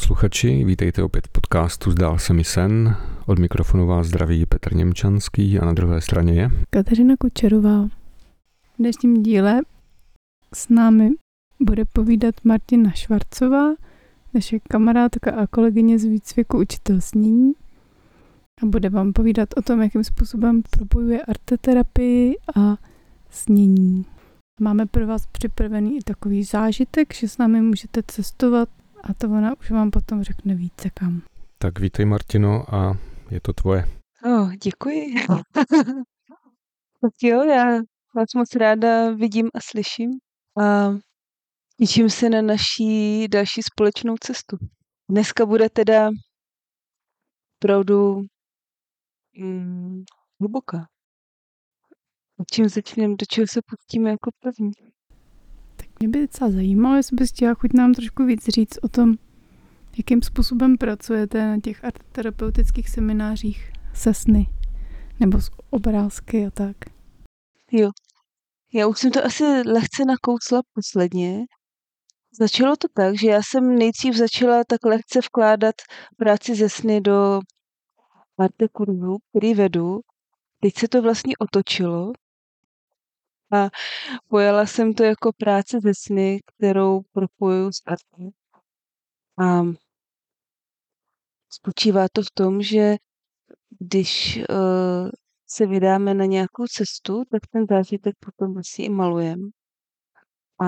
Posluchači, vítejte opět v podcastu Zdál se mi sen. Od mikrofonu vás zdraví Petr Němčanský a na druhé straně je Kateřina Kučerová. V dnešním díle s námi bude povídat Martina Švarcová, naše kamarádka a kolegyně z výcviku učitel snění. A bude vám povídat o tom, jakým způsobem propojuje arteterapii a snění. Máme pro vás připravený i takový zážitek, že s námi můžete cestovat a to ona už vám potom řekne více kam. Tak vítej Martino a je to tvoje. Oh, děkuji. tak jo, já vás moc ráda vidím a slyším a těším se na naší další společnou cestu. Dneska bude teda opravdu mm, hluboká. A čím začneme, do čeho se pustíme jako první? Mě by docela zajímalo, jestli bys chtěla chuť nám trošku víc říct o tom, jakým způsobem pracujete na těch arteterapeutických seminářích se sny nebo s obrázky a tak. Jo. Já už jsem to asi lehce nakoucla posledně. Začalo to tak, že já jsem nejdřív začala tak lehce vkládat práci ze sny do arte kurzu, který vedu. Teď se to vlastně otočilo a pojala jsem to jako práce ze sny, kterou propojuju s artem. A spočívá to v tom, že když uh, se vydáme na nějakou cestu, tak ten zážitek potom vlastně i malujeme. A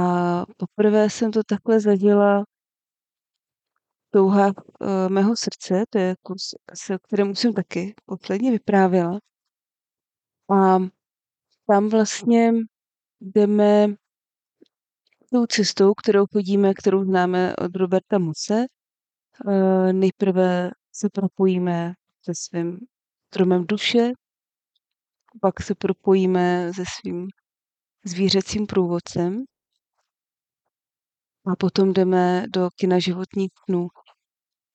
poprvé jsem to takhle zažila touha uh, mého srdce, to je kurz, o kterém jsem taky posledně vyprávěla. A tam vlastně jdeme tou cestou, kterou chodíme, kterou známe od Roberta Muse. Eh, nejprve se propojíme se svým stromem duše, pak se propojíme se svým zvířecím průvodcem a potom jdeme do kina životních snů.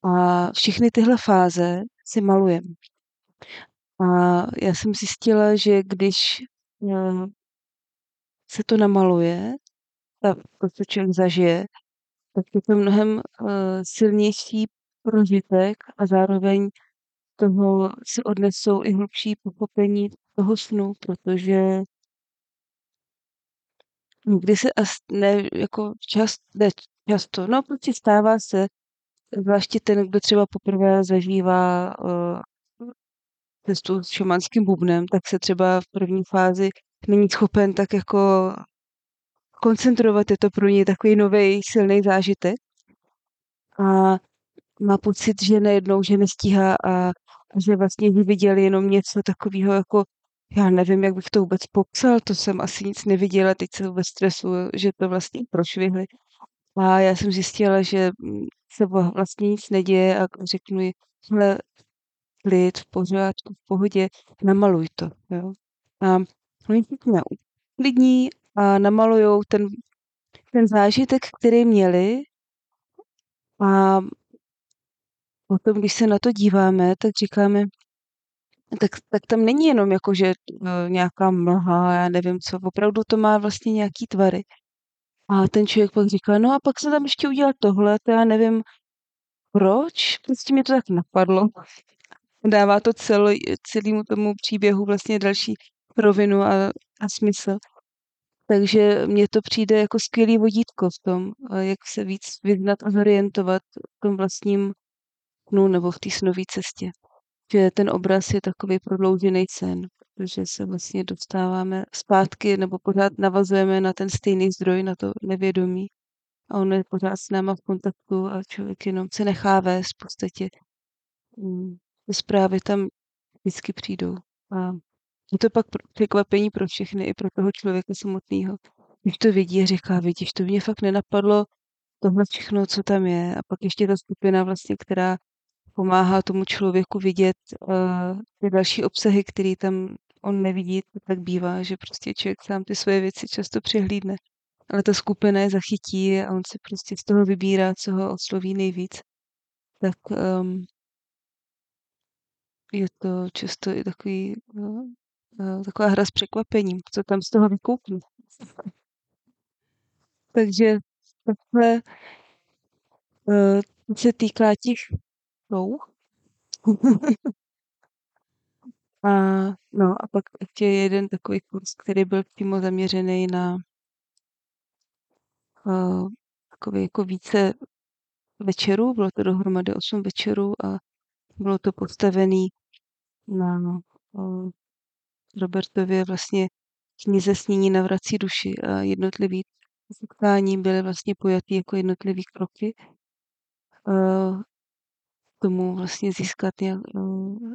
A všechny tyhle fáze si malujeme. A já jsem zjistila, že když eh, se to namaluje, ta, co člověk zažije, tak je to mnohem uh, silnější prožitek a zároveň toho si odnesou i hlubší pochopení toho snu, protože nikdy se as, ne, jako čas, ne, často, no prostě stává se, zvláště ten, kdo třeba poprvé zažívá uh, cestu s šamanským bubnem, tak se třeba v první fázi není schopen tak jako koncentrovat, je to pro něj takový nový silný zážitek. A má pocit, že nejednou, že nestíhá a, že vlastně viděl jenom něco takového jako já nevím, jak bych to vůbec popsal, to jsem asi nic neviděla, teď jsem ve stresu, že to vlastně prošvihli. A já jsem zjistila, že se vlastně nic neděje a řeknu jí, hele, klid, v pořádku, v pohodě, namaluj to. Jo? A Oni se uklidní a namalujou ten, ten zážitek, který měli a potom, když se na to díváme, tak říkáme, tak, tak tam není jenom jako, že uh, nějaká mlha, já nevím co, opravdu to má vlastně nějaký tvary. A ten člověk pak říká, no a pak se tam ještě udělal tohle, to já nevím proč, prostě mě to tak napadlo. Dává to celý, celému tomu příběhu vlastně další rovinu a, a smysl. Takže mně to přijde jako skvělý vodítko v tom, jak se víc vyznat a zorientovat v tom vlastním snu nebo v té snové cestě. Že ten obraz je takový prodloužený sen, protože se vlastně dostáváme zpátky nebo pořád navazujeme na ten stejný zdroj, na to nevědomí. A on je pořád s náma v kontaktu a člověk jenom se nechá vést v podstatě. Mm, zprávy tam vždycky přijdou. A je to pak překvapení pro všechny, i pro toho člověka samotného. Když to vidí a říká, vidíš, to mě fakt nenapadlo, tohle všechno, co tam je. A pak ještě ta skupina vlastně, která pomáhá tomu člověku vidět uh, ty další obsahy, které tam on nevidí, to tak bývá, že prostě člověk sám ty svoje věci často přehlídne. Ale ta skupina je zachytí a on si prostě z toho vybírá, co ho osloví nejvíc. Tak um, je to často i takový Eh, taková hra s překvapením, co tam z toho vykoupnu. Takže takhle, eh, se týká těch show. a, no a pak ještě jeden takový kurz, který byl přímo zaměřený na uh, takový jako více večerů, bylo to dohromady 8 večerů a bylo to postavený na uh, Robertově vlastně knize Snění navrací duši a jednotlivý setkání byly vlastně pojatý jako jednotlivý kroky uh, tomu vlastně získat nějak, uh,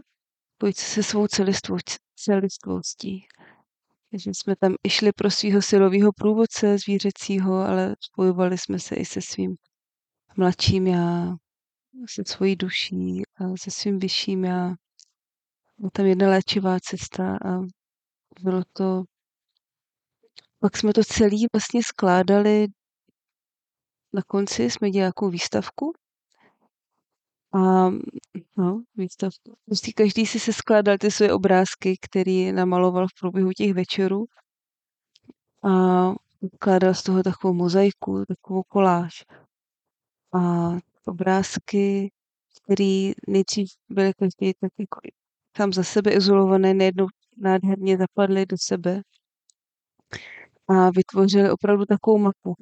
pojít se svou celistvostí. Takže jsme tam išli pro svého silového průvodce zvířecího, ale spojovali jsme se i se svým mladším já, se svojí duší a se svým vyšším já. Tam jedna léčivá cesta a bylo to... Pak jsme to celý vlastně skládali na konci jsme dělali nějakou výstavku a no, výstavku. Prostě každý si se skládal ty své obrázky, který namaloval v průběhu těch večerů a skládal z toho takovou mozaiku, takovou koláž. A obrázky, který nejdřív byly každý tak jako tam za sebe izolované, nejednou nádherně zapadly do sebe a vytvořili opravdu takovou mapu,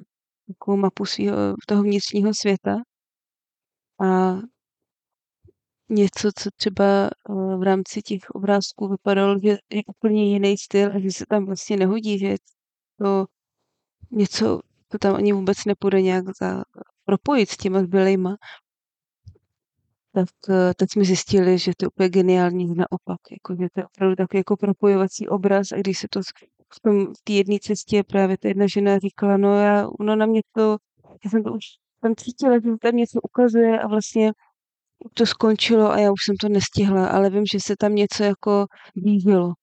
takovou mapu svýho, toho vnitřního světa. A něco, co třeba eh, v rámci těch obrázků vypadalo, že je úplně jiný styl a že se tam vlastně nehodí, že to něco, to tam ani vůbec nepůjde nějak za, propojit s těma zbylejma, tak eh, teď jsme zjistili, že to je úplně geniální naopak, jako, že to je opravdu takový jako propojovací obraz a když se to v tom v té jedné cestě právě ta jedna žena říkala, no já, ono na mě to, já jsem to už tam cítila, že tam něco ukazuje a vlastně to skončilo a já už jsem to nestihla, ale vím, že se tam něco jako blížilo.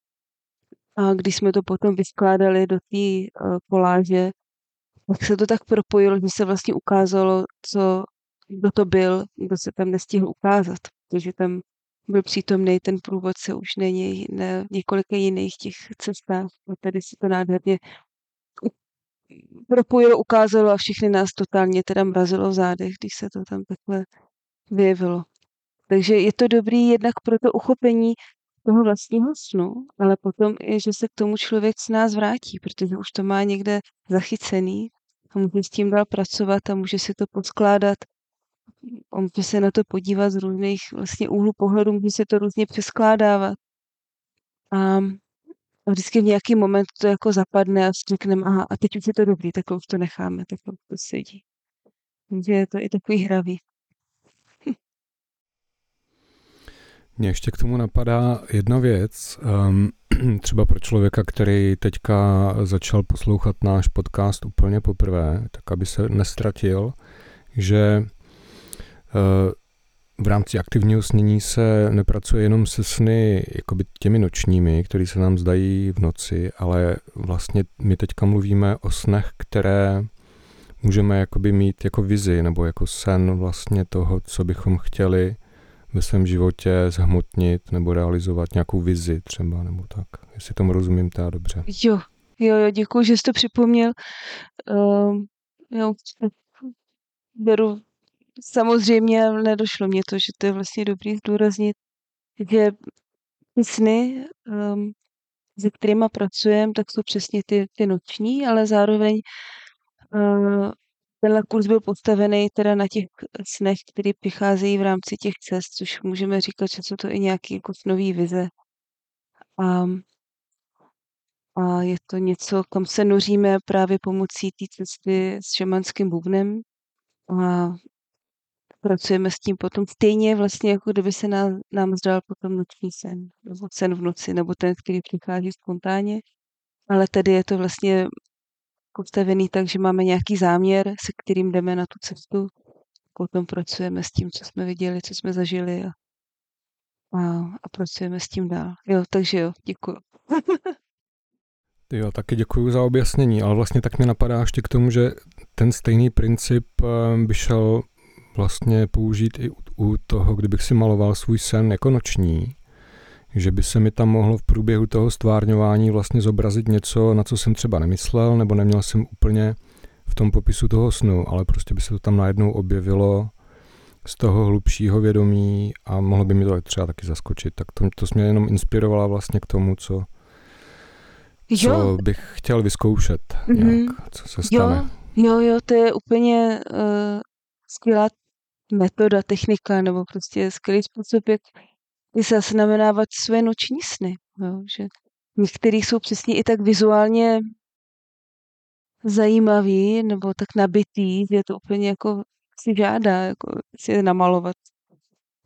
A když jsme to potom vyskládali do té uh, koláže, tak se to tak propojilo, že se vlastně ukázalo, co, kdo to byl, kdo se tam nestihl ukázat, protože tam byl přítomný ten průvodce už není na několika jiných těch cestách. A tady se to nádherně propojilo, ukázalo a všechny nás totálně teda mrazilo v zádech, když se to tam takhle vyjevilo. Takže je to dobrý jednak pro to uchopení toho vlastního snu, ale potom je, že se k tomu člověk s nás vrátí, protože už to má někde zachycený a může s tím dál pracovat a může si to poskládat on může se na to podívat z různých vlastně úhlu pohledu, může se to různě přeskládávat. A vždycky v nějaký moment to jako zapadne a řekneme, aha, a teď už je to dobrý, tak už to necháme, tak to sedí. Takže je to i takový hravý. Mně ještě k tomu napadá jedna věc, um, třeba pro člověka, který teďka začal poslouchat náš podcast úplně poprvé, tak aby se nestratil, že v rámci aktivního snění se nepracuje jenom se sny jakoby těmi nočními, které se nám zdají v noci, ale vlastně my teďka mluvíme o snech, které můžeme jakoby mít jako vizi nebo jako sen vlastně toho, co bychom chtěli ve svém životě zhmotnit nebo realizovat nějakou vizi třeba, nebo tak. Jestli tomu rozumím, to dobře. Jo, jo, jo, děkuji, že jsi to připomněl. Uh, jo, beru samozřejmě, nedošlo mě to, že to je vlastně dobrý zdůraznit, že sny, um, se kterými pracujeme, tak jsou přesně ty, ty noční, ale zároveň uh, Tenhle kurz byl postavený teda na těch snech, které přicházejí v rámci těch cest, což můžeme říkat, že jsou to i nějaké jako snový vize. A, a je to něco, kam se noříme právě pomocí té cesty s šamanským bubnem. A pracujeme s tím potom stejně vlastně, jako kdyby se nám, nám zdal potom noční sen, nebo sen v noci, nebo ten, který přichází spontánně. Ale tady je to vlastně postavený tak, že máme nějaký záměr, se kterým jdeme na tu cestu. Potom pracujeme s tím, co jsme viděli, co jsme zažili a, a, a pracujeme s tím dál. Jo, takže jo, děkuji. Jo, taky děkuji za objasnění, ale vlastně tak mě napadá ještě k tomu, že ten stejný princip eh, by šel vlastně použít i u toho, kdybych si maloval svůj sen jako noční, že by se mi tam mohlo v průběhu toho stvárňování vlastně zobrazit něco, na co jsem třeba nemyslel, nebo neměl jsem úplně v tom popisu toho snu, ale prostě by se to tam najednou objevilo z toho hlubšího vědomí a mohlo by mi to třeba taky zaskočit. Tak to, to mě jenom inspirovala vlastně k tomu, co, co jo. bych chtěl vyzkoušet mm-hmm. nějak, co se stane. Jo, jo, jo to je úplně uh, skvělá metoda, technika, nebo prostě skvělý způsob, jak zaznamenávat své noční sny. Jo, že některý jsou přesně i tak vizuálně zajímavý nebo tak nabitý, že to úplně jako si žádá jako si je namalovat.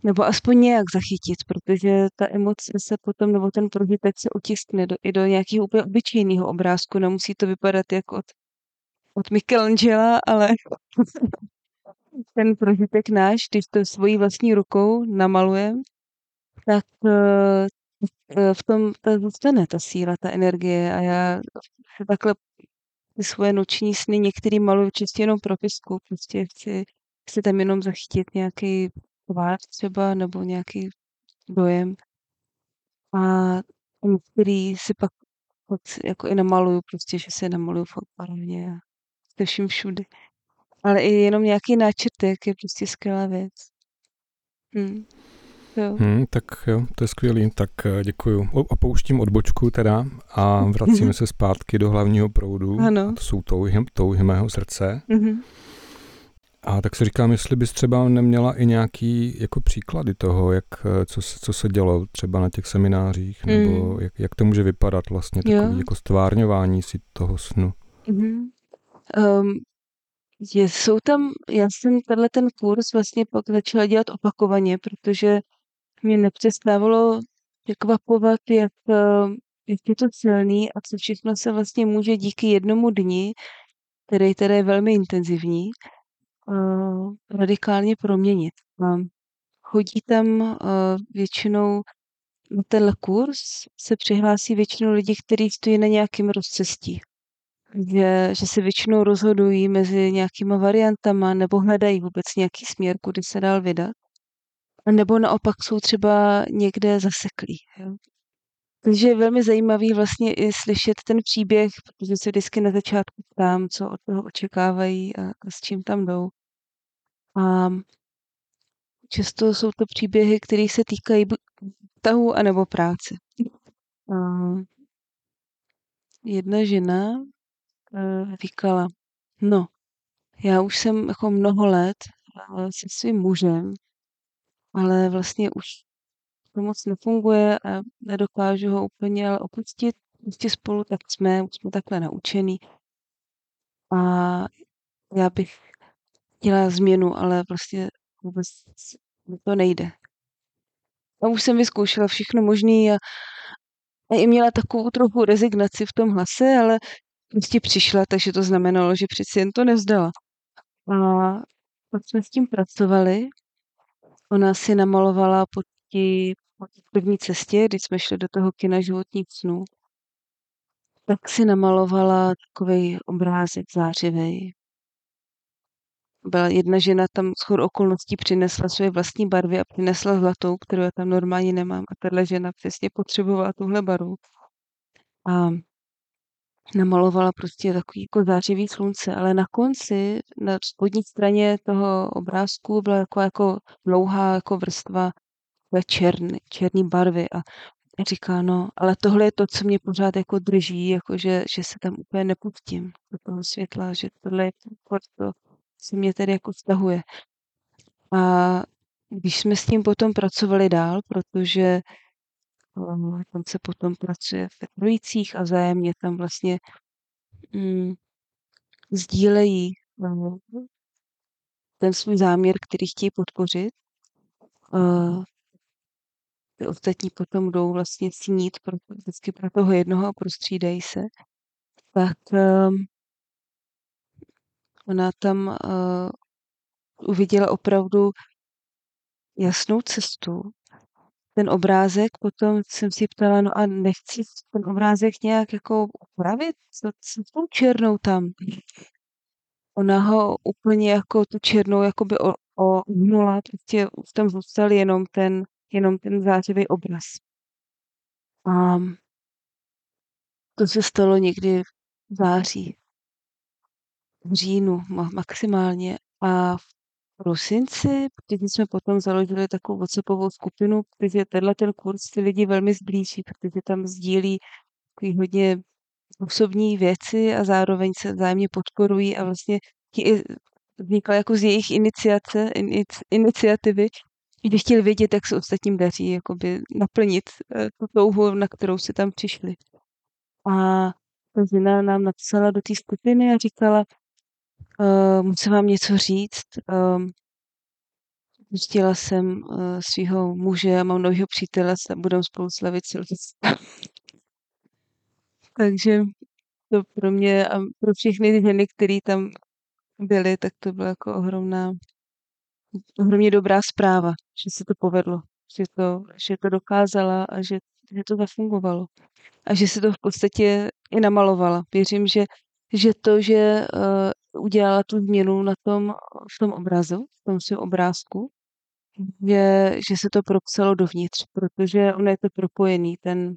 Nebo aspoň nějak zachytit, protože ta emoce se potom, nebo ten prožitek se otiskne do, i do nějakého úplně obyčejného obrázku. Nemusí to vypadat jako od, od Michelangela, ale ten prožitek náš, když to svojí vlastní rukou namalujeme, tak eh, eh, v tom ta zůstane ta síla, ta energie. A já se takhle ty svoje noční sny některý maluju čistě jenom propisku, prostě chci, chci tam jenom zachytit nějaký tvář třeba nebo nějaký dojem. A některý si pak jako i namaluju, prostě, že se namaluju fakt a se vším všude. Ale i jenom nějaký náčrtek je prostě skvělá věc. Hmm. Jo. Hmm, tak jo, to je skvělý, tak eh, děkuju. Opouštím odbočku teda a vracíme se zpátky do hlavního proudu. Ano. A to jsou touhy, touhy mého srdce. Mm-hmm. A tak si říkám, jestli bys třeba neměla i nějaký jako příklady toho, jak, eh, co, se, co se dělo třeba na těch seminářích, mm. nebo jak, jak to může vypadat vlastně, takový jo. jako stvárňování si toho snu. Mm-hmm. Um, je, jsou tam, já jsem tenhle ten kurz vlastně pak začala dělat opakovaně, protože mě nepřestávalo překvapovat, jak, eh, jak je to silný a co všechno se vlastně může díky jednomu dni, který tedy je velmi intenzivní, uh, radikálně proměnit. A chodí tam uh, většinou na ten kurz se přihlásí většinou lidi, kteří stojí na nějakém rozcestí. Že, že se většinou rozhodují mezi nějakýma variantama nebo hledají vůbec nějaký směr, kudy se dál vydat. Nebo naopak jsou třeba někde zaseklí. Jo. Takže je velmi zajímavý vlastně i slyšet ten příběh, protože se vždycky na začátku ptám, co od toho očekávají a, a s čím tam jdou. A často jsou to příběhy, které se týkají tahu anebo práce. A jedna žena uh, říkala, no, já už jsem jako mnoho let se svým mužem ale vlastně už to moc nefunguje a nedokážu ho úplně ale opustit. Prostě spolu tak jsme, už jsme takhle naučený. A já bych chtěla změnu, ale vlastně vůbec to nejde. A už jsem vyzkoušela všechno možné a, a i měla takovou trochu rezignaci v tom hlase, ale prostě přišla, takže to znamenalo, že přeci jen to nevzdala. A pak jsme s tím pracovali Ona si namalovala po té první cestě, když jsme šli do toho kina životních snů, tak si namalovala takový obrázek zářivý. Byla jedna žena tam schod okolností přinesla své vlastní barvy a přinesla zlatou, kterou já tam normálně nemám. A tahle žena přesně potřebovala tuhle barvu. A namalovala prostě takový jako zářivý slunce, ale na konci, na spodní straně toho obrázku byla jako, jako dlouhá jako vrstva černý, černý barvy a říká, no, ale tohle je to, co mě pořád jako drží, jako že, že se tam úplně nepustím do toho světla, že tohle je to, co mě tedy jako stahuje. A když jsme s tím potom pracovali dál, protože tam se potom pracuje v trojicích a zájemně tam vlastně mm, sdílejí uh, ten svůj záměr, který chtějí podpořit. Uh, ty ostatní potom jdou vlastně snít pro, vždycky pro toho jednoho a prostřídají se. Tak ona tam uh, uviděla opravdu jasnou cestu, ten obrázek, potom jsem si ptala, no a nechci ten obrázek nějak jako upravit? Co, s tou černou tam? Ona ho úplně jako tu černou jakoby o, o nula, prostě tam zůstal jenom ten, jenom ten zářivý obraz. A to se stalo někdy v září, v říjnu maximálně. A v prosinci, protože jsme potom založili takovou WhatsAppovou skupinu, protože tenhle ten kurz ty lidi velmi zblíží, protože tam sdílí takový hodně osobní věci a zároveň se vzájemně podporují a vlastně i vznikla jako z jejich iniciace, inic, iniciativy, že chtěli vědět, jak se ostatním daří, jakoby naplnit eh, tu touhu, na kterou se tam přišli. A žena nám napsala do té skupiny a říkala, uh, musím vám něco říct, um, Pustila jsem uh, svého muže a mám nového přítele a budeme spolu slavit Silvestra. Takže to pro mě a pro všechny ženy, které tam byly, tak to byla jako ohromná, ohromně dobrá zpráva, že se to povedlo, že to, že to dokázala a že, že to zafungovalo. A že se to v podstatě i namalovala. Věřím, že, že to, že uh, udělala tu změnu na tom, v tom obrazu, v tom svém obrázku, že, že se to propsalo dovnitř, protože ono je to propojený, ten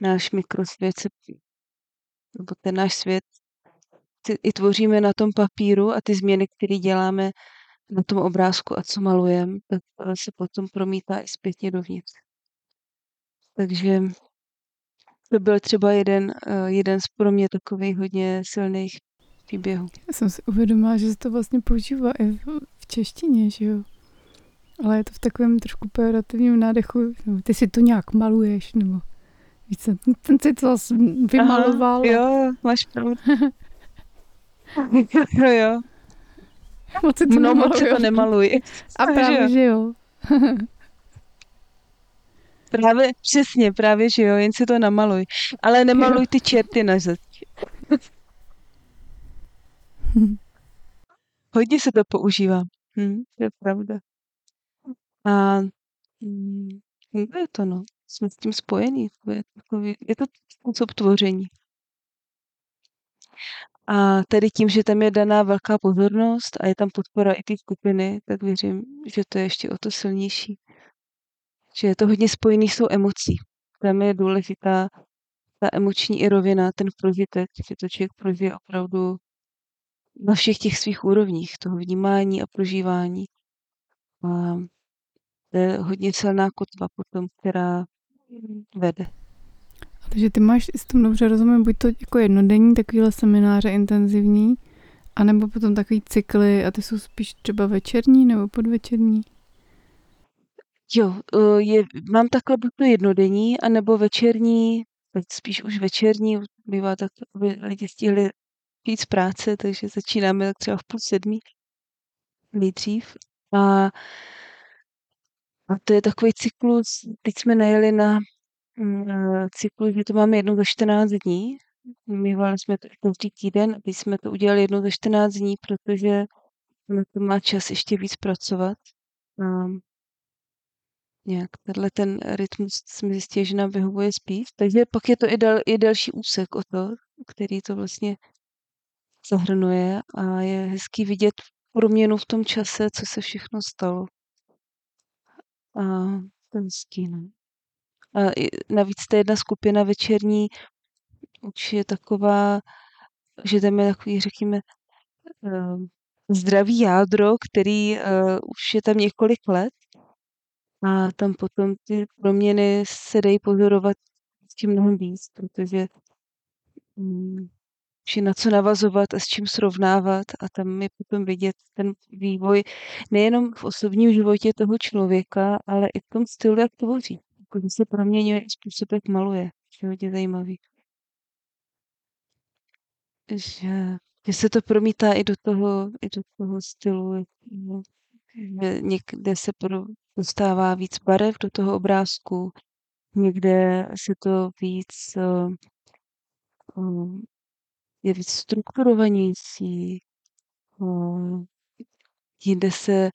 náš mikrosvět se, nebo ten náš svět i tvoříme na tom papíru a ty změny, které děláme na tom obrázku a co malujeme, tak se potom promítá i zpětně dovnitř. Takže to byl třeba jeden, eh, jeden z pro mě takových hodně silných příběhů. Já jsem si uvědomila, že se to vlastně používá i v češtině, že jo? Ale je to v takovém trošku pejorativním nádechu. No, ty si to nějak maluješ, nebo víc, ten si to vymaloval. Aha, jo, máš pravdu. jo, jo. Moc si to no, moc to nemaluj. A právě, že jo. právě, přesně, právě, že jo, jen si to namaluj. Ale nemaluj ty čerty na zeď. Hodně se to používá. Hm, to je pravda. A hm, je to, no. Jsme s tím spojení. Je, takový, je to způsob tvoření. A tedy tím, že tam je daná velká pozornost a je tam podpora i té skupiny, tak věřím, že to je ještě o to silnější. Že je to hodně spojený s tou emocí. Tam je důležitá ta emoční i rovina, ten prožitek, že to člověk prožije opravdu na všech těch svých úrovních, toho vnímání a prožívání. A to je hodně silná kotva potom, která vede. Takže ty máš, s tom dobře rozumím, buď to jako jednodenní takovýhle semináře intenzivní, anebo potom takový cykly a ty jsou spíš třeba večerní nebo podvečerní? Jo, e, je, mám takhle buď to jednodenní, anebo večerní, spíš už večerní, bývá tak, aby lidi stihli víc práce, takže začínáme tak třeba v půl sedmí nejdřív. A, a to je takový cyklus, teď jsme najeli na mm, e, cyklus, že to máme jednou za 14 dní. Mývali jsme to každý týden, aby jsme to udělali jednou za 14 dní, protože na to má čas ještě víc pracovat. A nějak tenhle ten rytmus jsme zjistili, že nám vyhovuje spíš. Takže pak je to i, dal, i další úsek o to, který to vlastně zahrnuje a je hezký vidět proměnu v tom čase, co se všechno stalo. A hezký, no. A navíc ta jedna skupina večerní už je taková, že tam je takový, řekněme, uh, zdravý jádro, který uh, už je tam několik let a tam potom ty proměny se dají pozorovat tím mnohem víc, protože je na co navazovat a s čím srovnávat a tam je potom vidět ten vývoj nejenom v osobním životě toho člověka, ale i v tom stylu, jak tvoří. Jako, se proměňuje způsob, jak maluje. Je hodně zajímavý. Že, že se to promítá i do toho, i do toho stylu, že někde se pro, dostává víc barev do toho obrázku, někde se to víc uh, je víc strukturovanější, jinde se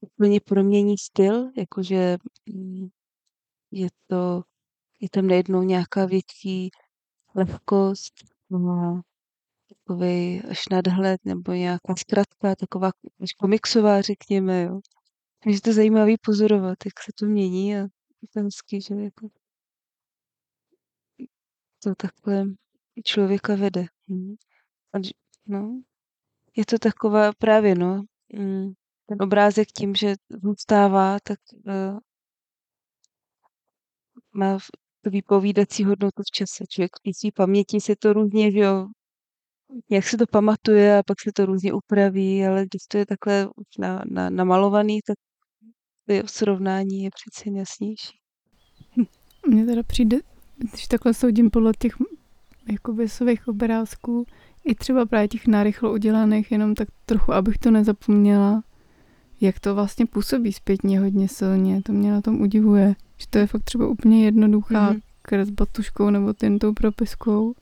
úplně promění styl, jakože mm, je to, je tam najednou nějaká větší lehkost, takový až nadhled nebo nějaká zkratka, taková až komiksová, řekněme, jo. Takže to je zajímavý pozorovat, jak se to mění a je to hezký, že jako to takhle člověka vede. Hm. A, no, je to taková právě, no, hm, ten obrázek tím, že zůstává, tak uh, má tu vypovídací hodnotu v čase. Člověk v té paměti si to různě, že jo, jak se to pamatuje a pak se to různě upraví, ale když to je takhle na, na, namalovaný, tak to srovnání je přeci jasnější. Mně teda přijde, když takhle soudím podle těch jakoby svých obrázků, i třeba právě těch narychlo udělaných, jenom tak trochu, abych to nezapomněla, jak to vlastně působí zpětně hodně silně. To mě na tom udivuje, že to je fakt třeba úplně jednoduchá mm-hmm. kresba tuškou nebo tou propiskou.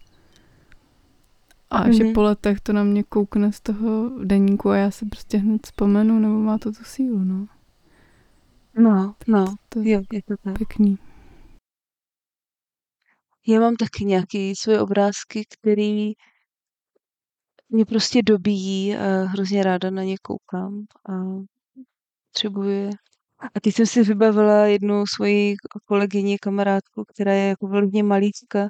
A mm-hmm. že po letech to na mě koukne z toho deníku a já se prostě hned vzpomenu, nebo má to tu sílu, no. No, no, to, jo, je to tak. Pěkný. Já mám taky nějaké svoje obrázky, které mě prostě dobíjí a hrozně ráda na ně koukám a potřebuji a teď jsem si vybavila jednu svoji kolegyni, kamarádku, která je jako velmi malíčka.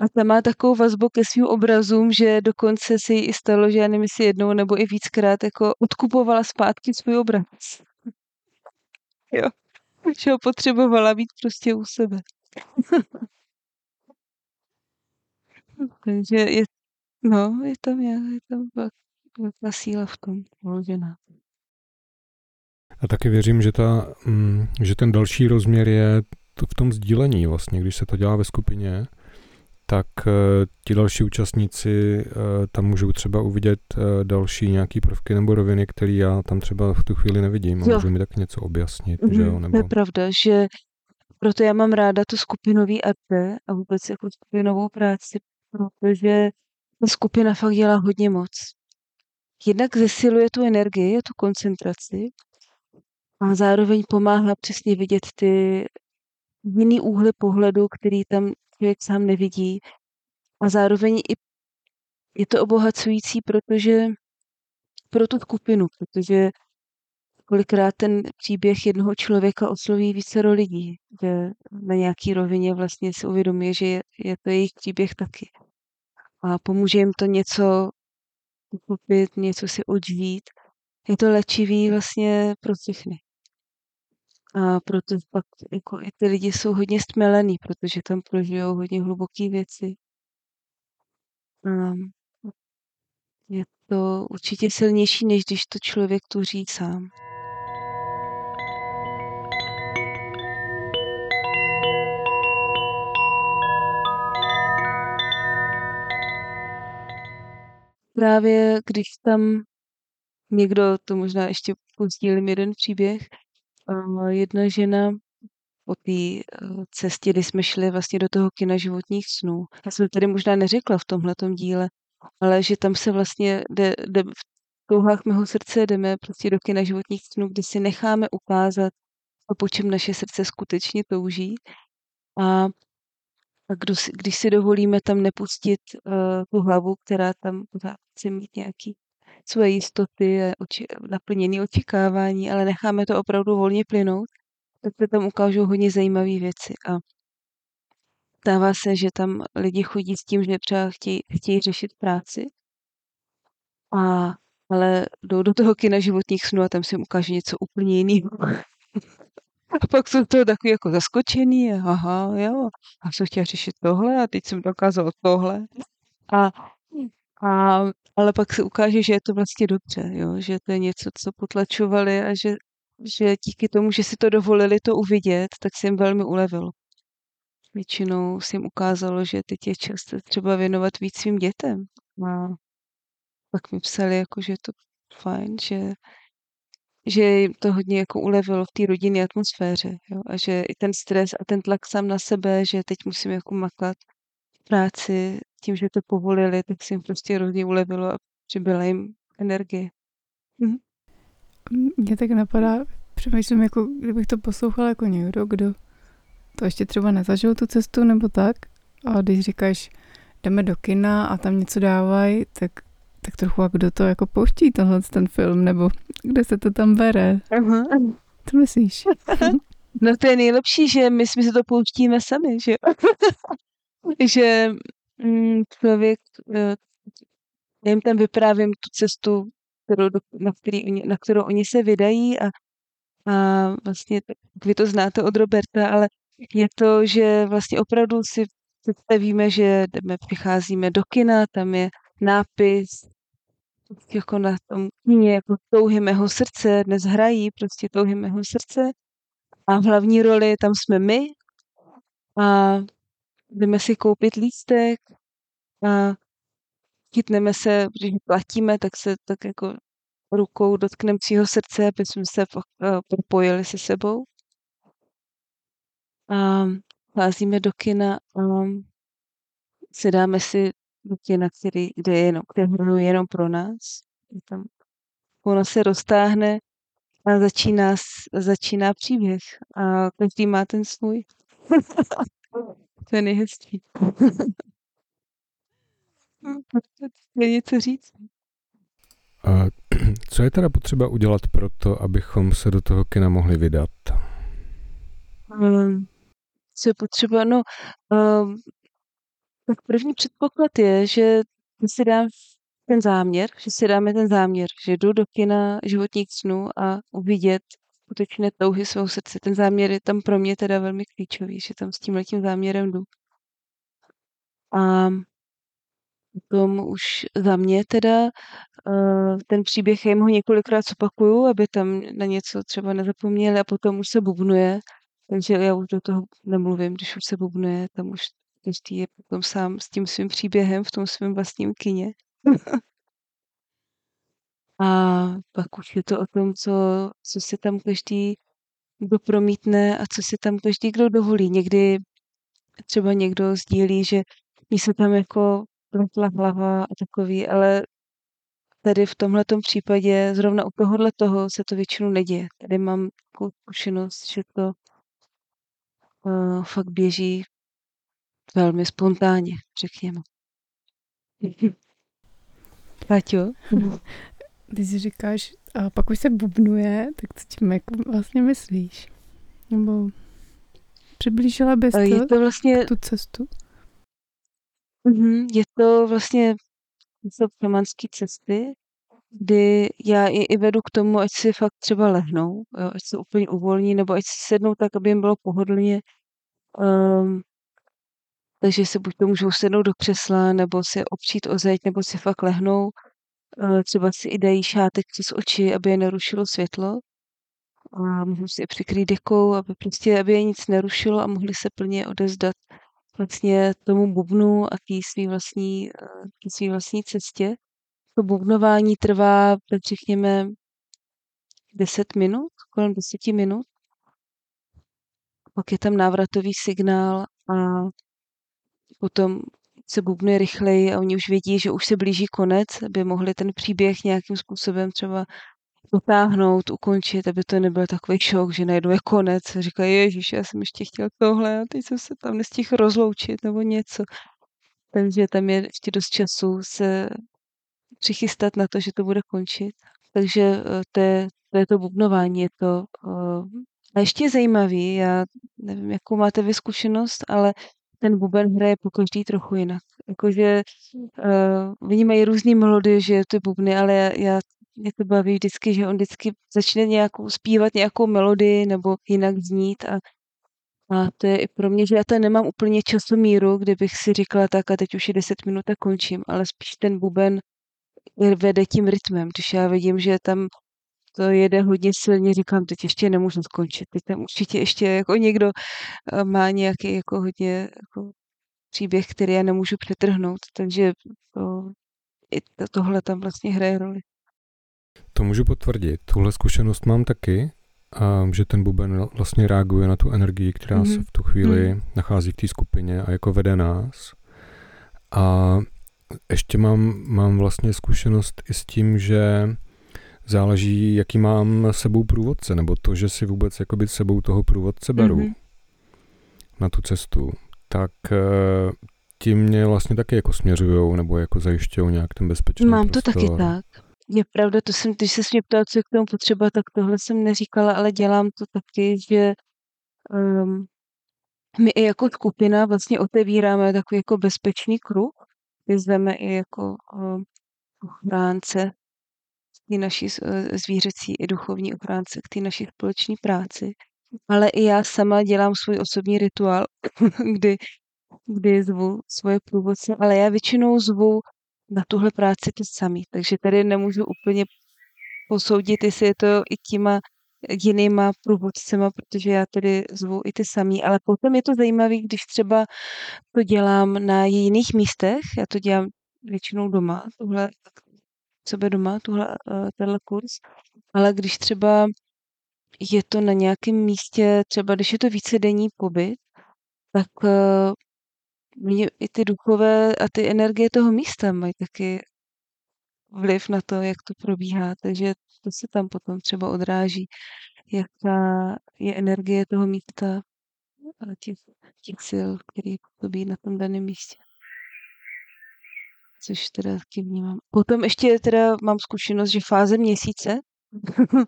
A ta má takovou vazbu ke svým obrazům, že dokonce se jí i stalo, že já nevím, jestli jednou nebo i víckrát jako odkupovala zpátky svůj obraz. jo. Že ho potřebovala být prostě u sebe. Takže je, no, je tam, je, je tam velká síla v tom vložená. A taky věřím, že, ta, mm, že ten další rozměr je to v tom sdílení vlastně, když se to dělá ve skupině, tak uh, ti další účastníci uh, tam můžou třeba uvidět uh, další nějaký prvky nebo roviny, které já tam třeba v tu chvíli nevidím. A můžu mi tak něco objasnit, mm, že jo? Nebo... To je pravda, že proto já mám ráda tu skupinový arte a vůbec jako skupinovou práci, protože ta skupina fakt dělá hodně moc. Jednak zesiluje tu energii, tu koncentraci a zároveň pomáhá přesně vidět ty jiný úhly pohledu, který tam člověk sám nevidí. A zároveň i je to obohacující, protože pro tu skupinu, protože kolikrát ten příběh jednoho člověka osloví více lidí, že na nějaký rovině vlastně si uvědomí, že je, je to jejich příběh taky. A pomůže jim to něco pochopit, něco si odžít. Je to léčivý vlastně pro všechny. A proto pak jako i ty lidi jsou hodně stmelený, protože tam prožijou hodně hluboké věci. A je to určitě silnější, než když to člověk tuří sám. Právě když tam někdo, to možná ještě pozdílím jeden příběh, jedna žena po té eh, cestě, kdy jsme šli vlastně do toho kina životních snů. Já jsem tady možná neřekla v tomhle díle, ale že tam se vlastně jde, jde v touhách mého srdce jdeme prostě do kina životních snů, kde si necháme ukázat po čem naše srdce skutečně touží. A, a kdo si, když si dovolíme tam nepustit uh, tu hlavu, která tam chce mít nějaký své jistoty oči, naplněné očekávání, ale necháme to opravdu volně plynout, tak se tam ukážou hodně zajímavé věci. A stává se, že tam lidi chodí s tím, že třeba chtějí, chtějí řešit práci, a, ale jdou do toho kina životních snů a tam jim ukáže něco úplně jiného. A pak jsou to takový jako zaskočený, aha, jo, a jsem chtěla řešit tohle a teď jsem dokázal tohle. A, a ale pak se ukáže, že je to vlastně dobře, jo? že to je něco, co potlačovali a že, že díky tomu, že si to dovolili to uvidět, tak se jim velmi ulevilo. Většinou si jim ukázalo, že teď je čas třeba věnovat víc svým dětem. A pak mi psali, jako, že je to fajn, že, že jim to hodně jako ulevilo v té rodinné atmosféře. Jo? A že i ten stres a ten tlak sám na sebe, že teď musím jako makat práci, tím, že to povolili, tak se jim prostě hrozně ulevilo a přibyla jim energie. Mhm. Mě tak napadá, přemýšlím, jako kdybych to poslouchal jako někdo, kdo to ještě třeba nezažil tu cestu nebo tak, a když říkáš, jdeme do kina a tam něco dávají, tak, tak trochu a kdo to jako pouští tenhle ten film, nebo kde se to tam bere? Aha. Co myslíš? No to je nejlepší, že my, my se to pouštíme sami, že že mm, člověk, eh, já jim tam vyprávím tu cestu kterou, na, který, na kterou oni se vydají a, a vlastně vy to znáte od Roberta, ale je to, že vlastně opravdu si představíme, že jdeme, přicházíme do kina, tam je nápis jako na tom kyně, jako touhy mého srdce, dnes hrají prostě touhy mého srdce a v hlavní roli tam jsme my a jdeme si koupit lístek a chytneme se, když platíme, tak se tak jako rukou dotkneme svého srdce, aby jsme se eh, propojili se sebou. A házíme do kina a sedáme si kina, který, je jenom, je jenom pro nás. Tam ono se roztáhne a začíná, začíná příběh. A každý má ten svůj. to je nejhezčí. je něco říct. A co je teda potřeba udělat pro to, abychom se do toho kina mohli vydat? Um, co je potřeba? No, um, tak první předpoklad je, že si dám ten záměr, že si dáme ten záměr, že jdu do kina životních snů a uvidět skutečné touhy svého srdce. Ten záměr je tam pro mě teda velmi klíčový, že tam s tím záměrem jdu. A potom už za mě teda uh, ten příběh, já jim ho několikrát opakuju, aby tam na něco třeba nezapomněli a potom už se bubnuje, takže já už do toho nemluvím, když už se bubnuje, tam už každý je potom sám s tím svým příběhem v tom svém vlastním kině. a pak už je to o tom, co, co si tam každý kdo promítne a co si tam každý kdo dovolí. Někdy třeba někdo sdílí, že mi se tam jako pletla hlava a takový, ale tady v tomhle případě, zrovna u tohohle toho se to většinou neděje. Tady mám takovou zkušenost, že to uh, fakt běží velmi spontánně, řekněme. Paťo? Když si říkáš, a pak už se bubnuje, tak co tím jako vlastně myslíš? Nebo přiblížila bys to, je to vlastně... tu cestu? Mm-hmm, je to vlastně jsou šamanské cesty, kdy já je i vedu k tomu, ať si fakt třeba lehnou, jo, ať se úplně uvolní, nebo ať si sednou tak, aby jim bylo pohodlně. Um, takže si buď to můžou sednout do křesla, nebo si opřít o zeď, nebo si fakt lehnou. Uh, třeba si i dají šátek přes oči, aby je nerušilo světlo. A můžou si je přikrýt dekou, aby prostě, aby je nic nerušilo a mohli se plně odezdat vlastně tomu bubnu a té své vlastní, eh, svý vlastní cestě. To bubnování trvá, řekněme, 10 minut, kolem 10 minut. Pak je tam návratový signál a potom se bubnuje rychleji a oni už vědí, že už se blíží konec, aby mohli ten příběh nějakým způsobem třeba dotáhnout, ukončit, aby to nebyl takový šok, že najednou je konec. Říkají, ježiš, já jsem ještě chtěl tohle a teď jsem se tam nestihl rozloučit nebo něco. Takže tam je ještě dost času se přichystat na to, že to bude končit. Takže eh, to je to, je to bubnování. Je to, uh, a ještě zajímavý, já nevím, jakou máte vy zkušenost, ale ten buben hraje po každý trochu jinak. Jakože uh, oni mají různé melodie, že ty bubny, ale já, já mě to baví vždycky, že on vždycky začne nějakou zpívat nějakou melodii nebo jinak znít a, a to je i pro mě, že já to nemám úplně časomíru, kde bych si říkala tak a teď už je 10 minut a končím, ale spíš ten buben vede tím rytmem. Když já vidím, že tam to jede hodně silně, říkám, teď ještě nemůžu skončit. Teď tam určitě ještě jako někdo eh, má nějaký jako hodně jako příběh, který já nemůžu přetrhnout. Takže to, i to, tohle tam vlastně hraje roli. To můžu potvrdit. Tuhle zkušenost mám taky, a že ten buben vlastně reaguje na tu energii, která mm-hmm. se v tu chvíli mm-hmm. nachází v té skupině a jako vede nás. A ještě mám, mám vlastně zkušenost i s tím, že záleží, jaký mám sebou průvodce, nebo to, že si vůbec jakoby sebou toho průvodce beru mm-hmm. na tu cestu, tak eh, ti mě vlastně taky jako směřujou nebo jako zajišťují nějak ten bezpečný Mám prostor. to taky tak. Je pravda, to jsem, když se mě ptal, co je k tomu potřeba, tak tohle jsem neříkala, ale dělám to taky, že um, my i jako skupina vlastně otevíráme takový jako bezpečný kruh, vyzveme i jako um, ochránce té naší eh, zvířecí i duchovní ochránce, k té naší společné práci. Ale i já sama dělám svůj osobní rituál, kdy, kdy zvu svoje průvodce, ale já většinou zvu na tuhle práci ty samý, takže tady nemůžu úplně posoudit, jestli je to i těma jinýma průvodcema, protože já tedy zvu i ty samý, ale potom je to zajímavé, když třeba to dělám na jiných místech, já to dělám většinou doma, tohle sebe doma, tuhle, eh, tenhle kurz, ale když třeba je to na nějakém místě, třeba když je to vícedenní pobyt, tak uh, mě i ty duchové a ty energie toho místa mají taky vliv na to, jak to probíhá, takže to se tam potom třeba odráží, jaká je energie toho místa a těch, těch sil, který působí na tom daném místě. Což teda taky vnímám. Potom ještě teda mám zkušenost, že fáze měsíce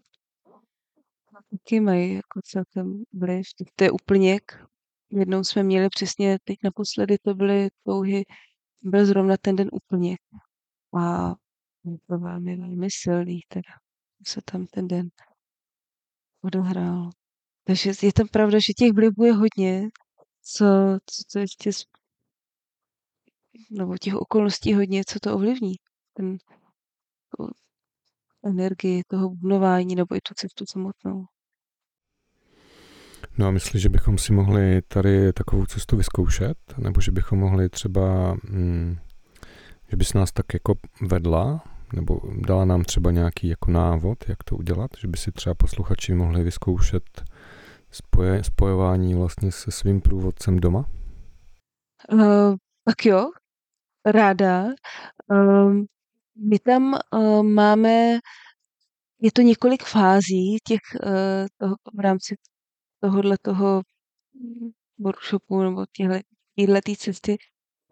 taky mají jako celkem vliv. To je úplněk. Jednou jsme měli přesně, teď naposledy to byly touhy, byl zrovna ten den úplněk. A to velmi, velmi silný teda. Se tam ten den odehrál. Takže je tam pravda, že těch vlivů je hodně, co, co to ještě, nebo těch okolností hodně, co to ovlivní. Ten, tu energii toho budování nebo i tu cestu samotnou. No a myslíš, že bychom si mohli tady takovou cestu vyzkoušet? Nebo že bychom mohli třeba, hm, že bys nás tak jako vedla, nebo dala nám třeba nějaký jako návod, jak to udělat, že by si třeba posluchači mohli vyzkoušet spoje, spojování vlastně se svým průvodcem doma? Uh, tak jo, ráda. Uh, my tam uh, máme, je to několik fází těch uh, toho, v rámci tohohle toho workshopu nebo téhle cesty.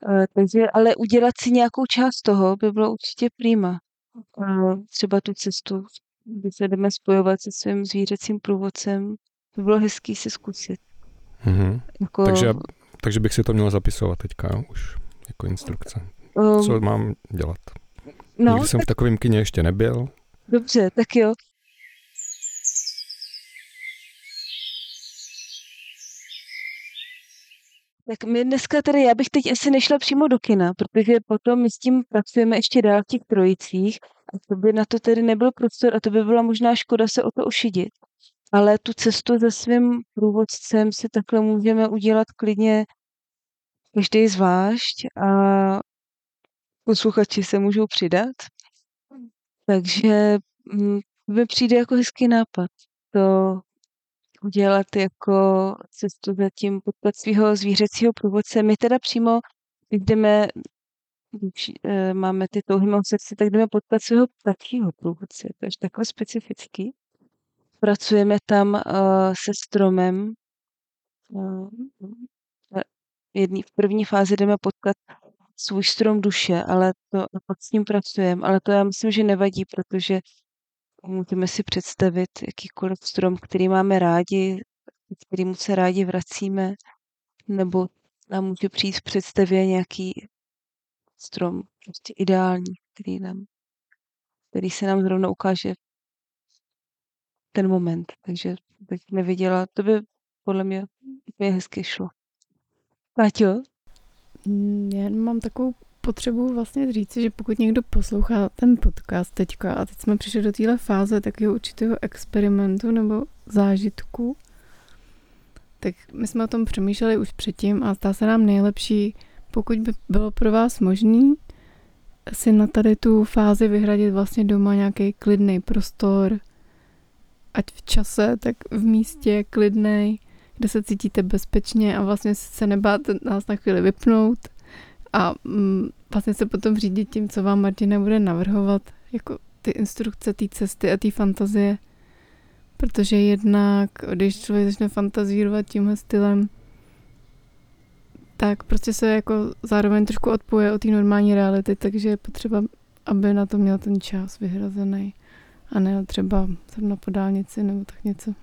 Uh, takže ale udělat si nějakou část toho by bylo určitě prýma. Uh, třeba tu cestu, kdy se jdeme spojovat se svým zvířecím průvodcem, by bylo hezký si zkusit. Mm-hmm. Jako... Takže, takže bych si to měl zapisovat teďka, jo? už jako instrukce. Um, Co mám dělat? No, Nikdy jsem tak... v takovém kině ještě nebyl. Dobře, tak jo. Tak my dneska tady, já bych teď asi nešla přímo do kina, protože potom my s tím pracujeme ještě dál v těch trojicích a to by na to tedy nebyl prostor a to by byla možná škoda se o to ošidit. Ale tu cestu se svým průvodcem si takhle můžeme udělat klidně každý zvlášť a posluchači se můžou přidat. Takže mm, mi přijde jako hezký nápad to udělat jako cestu za tím potkat svého zvířecího průvodce. My teda přímo, když jdeme, když e, máme ty touhy srdce, tak jdeme potkat svého ptačího průvodce. To je takhle specifický. Pracujeme tam uh, se stromem. Uh, jedný, v první fázi jdeme potkat svůj strom duše, ale to pak s ním pracujeme. Ale to já myslím, že nevadí, protože můžeme si představit jakýkoliv strom, který máme rádi, kterýmu se rádi vracíme, nebo nám může přijít v představě nějaký strom prostě ideální, který, nám, který se nám zrovna ukáže ten moment. Takže bych neviděla, to by podle mě úplně hezky šlo. Páťo? Mm, já mám takovou potřebu vlastně říct, že pokud někdo poslouchá ten podcast teďka a teď jsme přišli do téhle fáze takového určitého experimentu nebo zážitku, tak my jsme o tom přemýšleli už předtím a zdá se nám nejlepší, pokud by bylo pro vás možný si na tady tu fázi vyhradit vlastně doma nějaký klidný prostor, ať v čase, tak v místě klidnej, kde se cítíte bezpečně a vlastně se nebáte nás na chvíli vypnout a mm, vlastně se potom řídit tím, co vám Martina bude navrhovat, jako ty instrukce té cesty a té fantazie. Protože jednak, když člověk začne fantazírovat tímhle stylem, tak prostě se jako zároveň trošku odpoje od té normální reality, takže je potřeba, aby na to měl ten čas vyhrazený a ne třeba zrovna po dálnici nebo tak něco.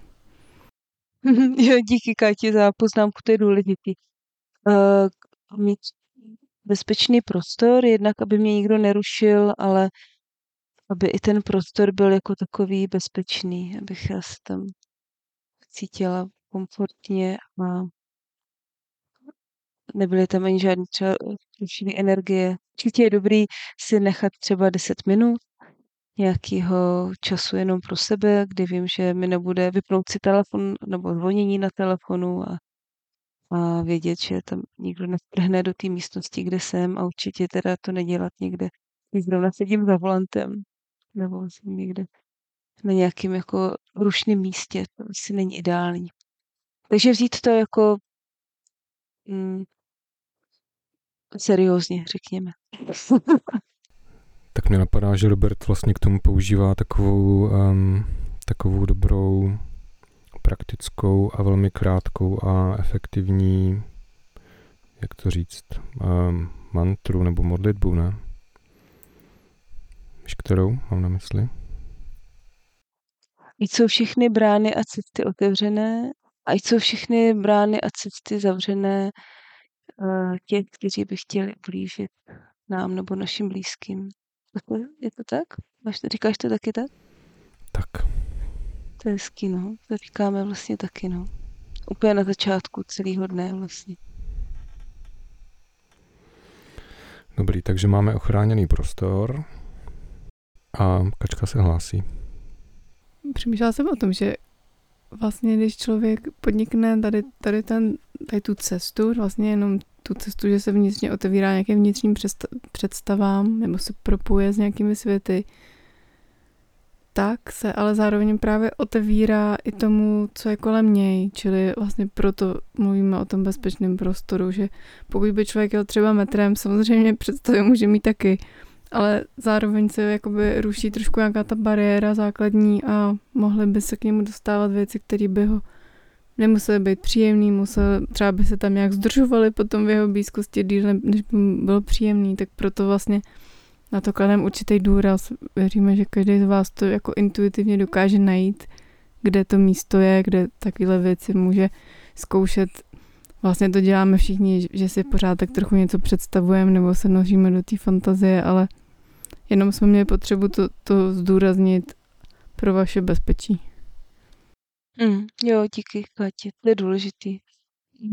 díky Kati za poznámku, to je důležitý. Uh, mít bezpečný prostor, jednak aby mě nikdo nerušil, ale aby i ten prostor byl jako takový bezpečný, abych já se tam cítila komfortně a nebyly tam ani žádné třeba energie. Určitě je dobrý si nechat třeba 10 minut nějakého času jenom pro sebe, kdy vím, že mi nebude vypnout si telefon nebo zvonění na telefonu a, a vědět, že tam nikdo nestrhne do té místnosti, kde jsem a určitě teda to nedělat někde, když zrovna sedím za volantem nebo jsem někde na nějakém jako rušném místě, to asi není ideální. Takže vzít to jako mm, seriózně, řekněme. tak mě napadá, že Robert vlastně k tomu používá takovou, um, takovou dobrou, praktickou a velmi krátkou a efektivní, jak to říct, um, mantru nebo modlitbu, ne? Víš, kterou mám na mysli? Ať jsou všechny brány a cesty otevřené, ať jsou všechny brány a cesty zavřené uh, těch, kteří by chtěli blížit nám nebo našim blízkým. Je to tak? Máš to, říkáš to taky tak? Tak. To je hezký, no. To říkáme vlastně taky, no. Úplně na začátku celého dne vlastně. Dobrý, takže máme ochráněný prostor a Kačka se hlásí. Přemýšlela jsem o tom, že vlastně, když člověk podnikne tady, tady, ten, tady tu cestu, vlastně jenom tu cestu, že se vnitřně otevírá nějakým vnitřním představám nebo se propuje s nějakými světy, tak se ale zároveň právě otevírá i tomu, co je kolem něj, čili vlastně proto mluvíme o tom bezpečném prostoru, že pokud by člověk jel třeba metrem, samozřejmě představy může mít taky, ale zároveň se jakoby ruší trošku nějaká ta bariéra základní a mohly by se k němu dostávat věci, které by ho nemusely být příjemný, musel, třeba by se tam nějak zdržovali potom v jeho blízkosti díl, než by byl příjemný, tak proto vlastně na to kladem určitý důraz. Věříme, že každý z vás to jako intuitivně dokáže najít, kde to místo je, kde takové věci může zkoušet. Vlastně to děláme všichni, že si pořád tak trochu něco představujeme nebo se noříme do té fantazie, ale jenom jsme měli potřebu to, to zdůraznit pro vaše bezpečí. Mm, jo, díky, Katě. To je důležitý.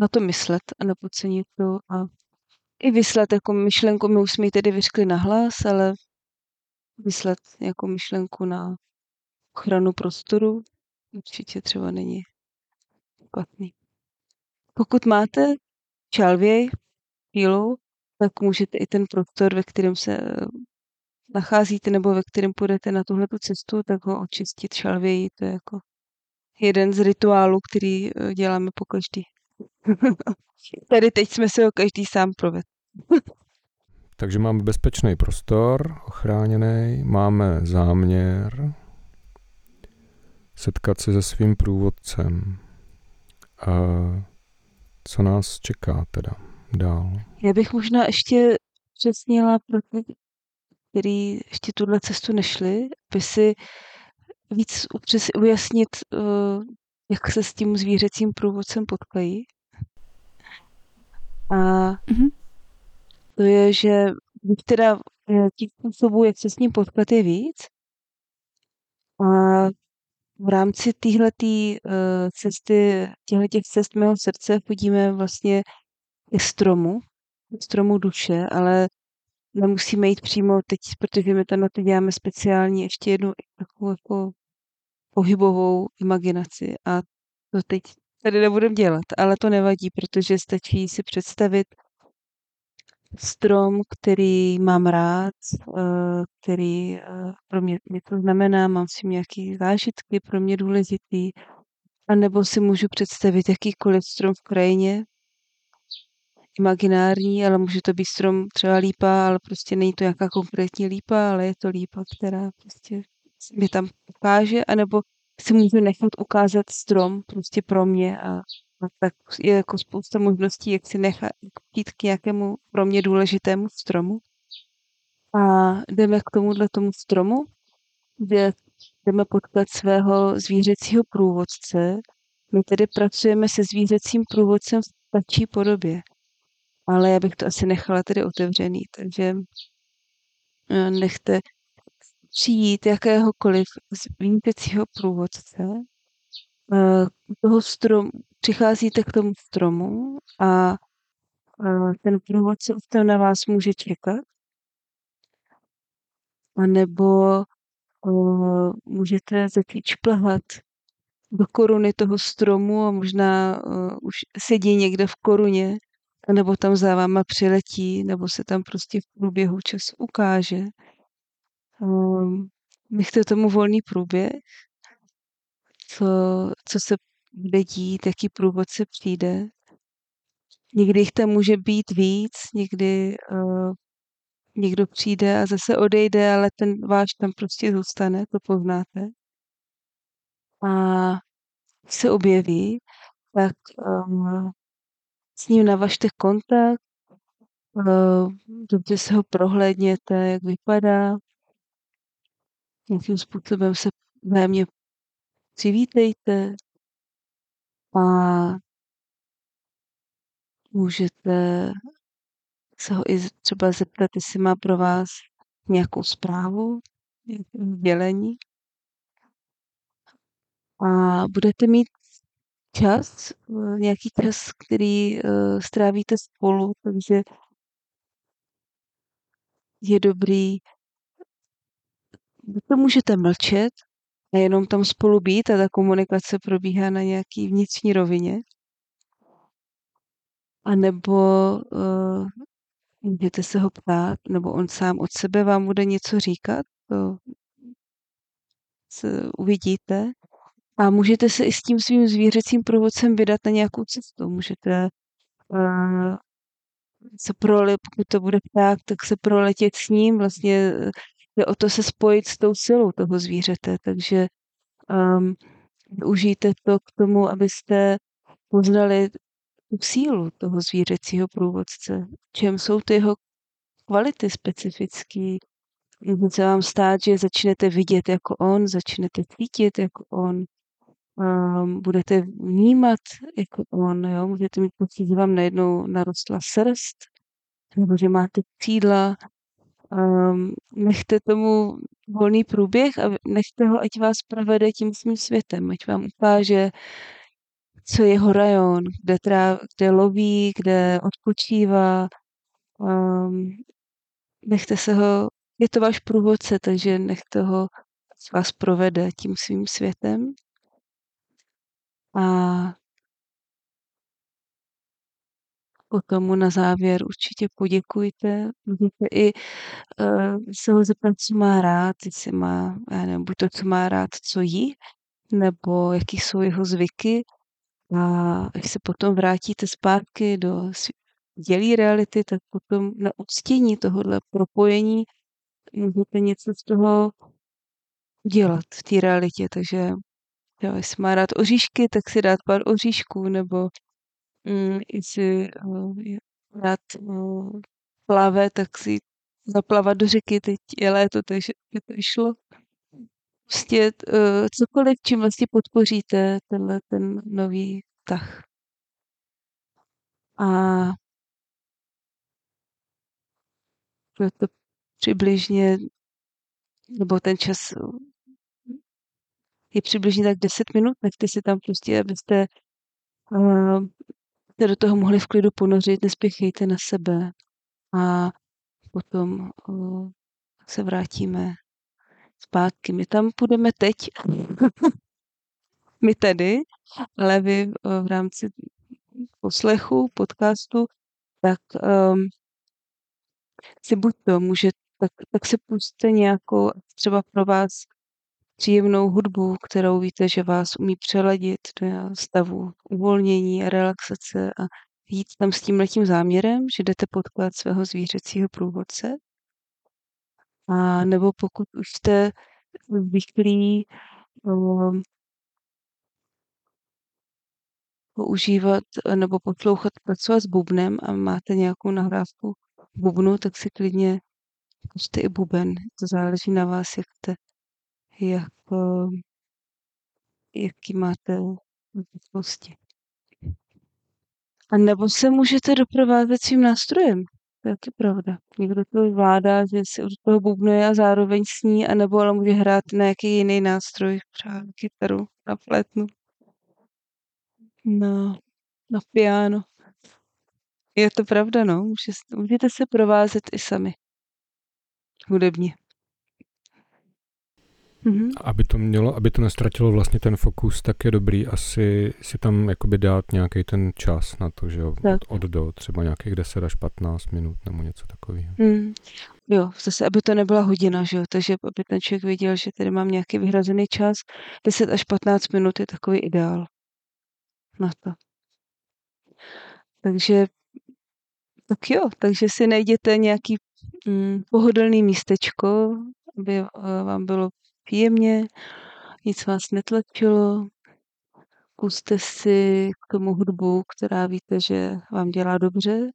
Na to myslet a nepodcenit to a i vyslat jako myšlenku, my už jsme ji tedy vyřkli na hlas, ale vyslat jako myšlenku na ochranu prostoru určitě třeba není špatný. Pokud máte čalvěj, pílou, tak můžete i ten prostor, ve kterém se nacházíte nebo ve kterém půjdete na tuhle cestu, tak ho očistit šalvěji. To je jako jeden z rituálů, který eh, děláme po každý. Tady teď jsme se ho každý sám provedl. Takže máme bezpečný prostor, ochráněný, máme záměr setkat se se svým průvodcem. A co nás čeká teda dál? Já bych možná ještě přesnila pro ty, který ještě tuhle cestu nešli, aby si víc upřes, ujasnit, uh, jak se s tím zvířecím průvodcem potkají. A mm-hmm. to je, že teda eh, těch způsobů, jak se s ním potkat, je víc. A v rámci téhletý uh, cesty, těchto těch cest mého srdce chodíme vlastně ke stromu, ke stromu duše, ale nemusíme jít přímo teď, protože my tam na to děláme speciální ještě jednu takovou jako pohybovou imaginaci a to teď tady nebudeme dělat, ale to nevadí, protože stačí si představit strom, který mám rád, eh, který eh, pro mě, to znamená, mám si nějaký zážitky pro mě důležitý, a nebo si můžu představit jakýkoliv strom v krajině, imaginární, ale může to být strom třeba lípa, ale prostě není to jaká konkrétní lípa, ale je to lípa, která prostě mi tam ukáže, anebo si můžu nechat ukázat strom prostě pro mě a, a tak je jako spousta možností, jak si nechat jít k nějakému pro mě důležitému stromu. A jdeme k tomuhle tomu stromu, kde jdeme potkat svého zvířecího průvodce. My tedy pracujeme se zvířecím průvodcem v ptačí podobě. Ale já bych to asi nechala tedy otevřený, takže eh, nechte přijít jakéhokoliv zvítěcího průvodce, eh, toho strom, přicházíte k tomu stromu a eh, ten průvodce už tam na vás může čekat. A nebo uh, můžete začít šplhat do koruny toho stromu a možná už sedí někde v koruně, nebo tam za váma přiletí, nebo se tam prostě v průběhu času ukáže. Um, nechte tomu volný průběh, co, co se bude dít, jaký průvodce přijde. Někdy jich tam může být víc, někdy uh, někdo přijde a zase odejde, ale ten váš tam prostě zůstane, to poznáte. A se objeví, tak um, s ním navažte kontakt, uh, dobře se ho prohlédněte, jak vypadá, nějakým způsobem se vzájemně přivítejte a můžete se ho i třeba zeptat, jestli má pro vás nějakou zprávu, sdělení. A budete mít čas, eh, nějaký čas, který uh, strávíte spolu, takže je dobrý, to můžete mlčet a jenom tam spolu být a ta komunikace probíhá na nějaký vnitřní rovině. A nebo uh, můžete se ho ptát, nebo on sám od sebe vám bude něco říkat, to uvidíte. A můžete se i s tím svým zvířecím průvodcem vydat na nějakou cestu. Můžete uh, se prolet, pokud to bude pták, tak se proletět s ním. Vlastně je o to se spojit s tou silou toho zvířete. Takže um, užijte to k tomu, abyste poznali tu sílu toho zvířecího průvodce. Čem jsou ty jeho kvality specifické. Může se vám stát, že začnete vidět jako on, začnete cítit jako on, um, budete vnímat jako on, jo? můžete mít pocit, že vám najednou narostla srst, nebo že máte křídla. Um, nechte tomu volný průběh a nechte ho, ať vás provede tím svým světem, ať vám ukáže, co je jeho rajon, kde, tráv, kde loví, kde odpočívá. Um, nechte se ho, je to váš průvodce, takže nechte ho, vás provede tím svým světem. A potom mu na závěr určitě poděkujte. Můžete i uh, se ho zeptat, co má rád, jestli má, nevím, buď to, co má rád, co jí, nebo jaký jsou jeho zvyky. A když se potom vrátíte zpátky do dělí reality, tak potom na uctění tohohle propojení můžete něco z toho udělat v té realitě. Takže Jo, jestli má rád oříšky, tak si dát pár oříšků, nebo mm, jestli uh, rád uh, plave, tak si zaplavat do řeky, teď je léto, takže by to šlo. Prostě uh, cokoliv, čím vlastně podpoříte tenhle ten nový tah. A to přibližně, nebo ten čas je přibližně tak 10 minut, nechte si tam prostě, abyste uh, se do toho mohli v klidu ponořit, nespěchejte na sebe a potom uh, se vrátíme zpátky. My tam půjdeme teď, my tady, ale vy uh, v rámci poslechu, podcastu, tak um, si buď to může, tak, tak se pustíte nějakou třeba pro vás příjemnou hudbu, kterou víte, že vás umí přeladit do stavu uvolnění a relaxace a jít tam s tím letím záměrem, že jdete potkat svého zvířecího průvodce. A nebo pokud už jste zvyklí um, používat nebo poslouchat, pracovat s bubnem a máte nějakou nahrávku bubnu, tak si klidně puste i buben. To záleží na vás, jak jste jako, jaký máte zvyklosti. A nebo se můžete doprovázet svým nástrojem. To je taky pravda. Někdo to zvládá, že si od toho bubnuje a zároveň sní, anebo ale může hrát na nějaký jiný nástroj, třeba kytaru, na flétnu, na, na piano. Je to pravda, no. Může, můžete se provázet i sami. Hudebně. Mhm. Aby to mělo, aby to nestratilo vlastně ten fokus, tak je dobrý asi si tam jakoby dát nějaký ten čas na to, že jo, od, od do, třeba nějakých 10 až 15 minut nebo něco takového. Mm. Jo, zase, aby to nebyla hodina, že jo, takže aby ten člověk věděl, že tady mám nějaký vyhrazený čas, 10 až 15 minut je takový ideál na to. Takže tak jo, takže si najděte nějaký mm, pohodlný místečko, aby uh, vám bylo příjemně, nic vás netlačilo. Puste si k tomu hudbu, která víte, že vám dělá dobře.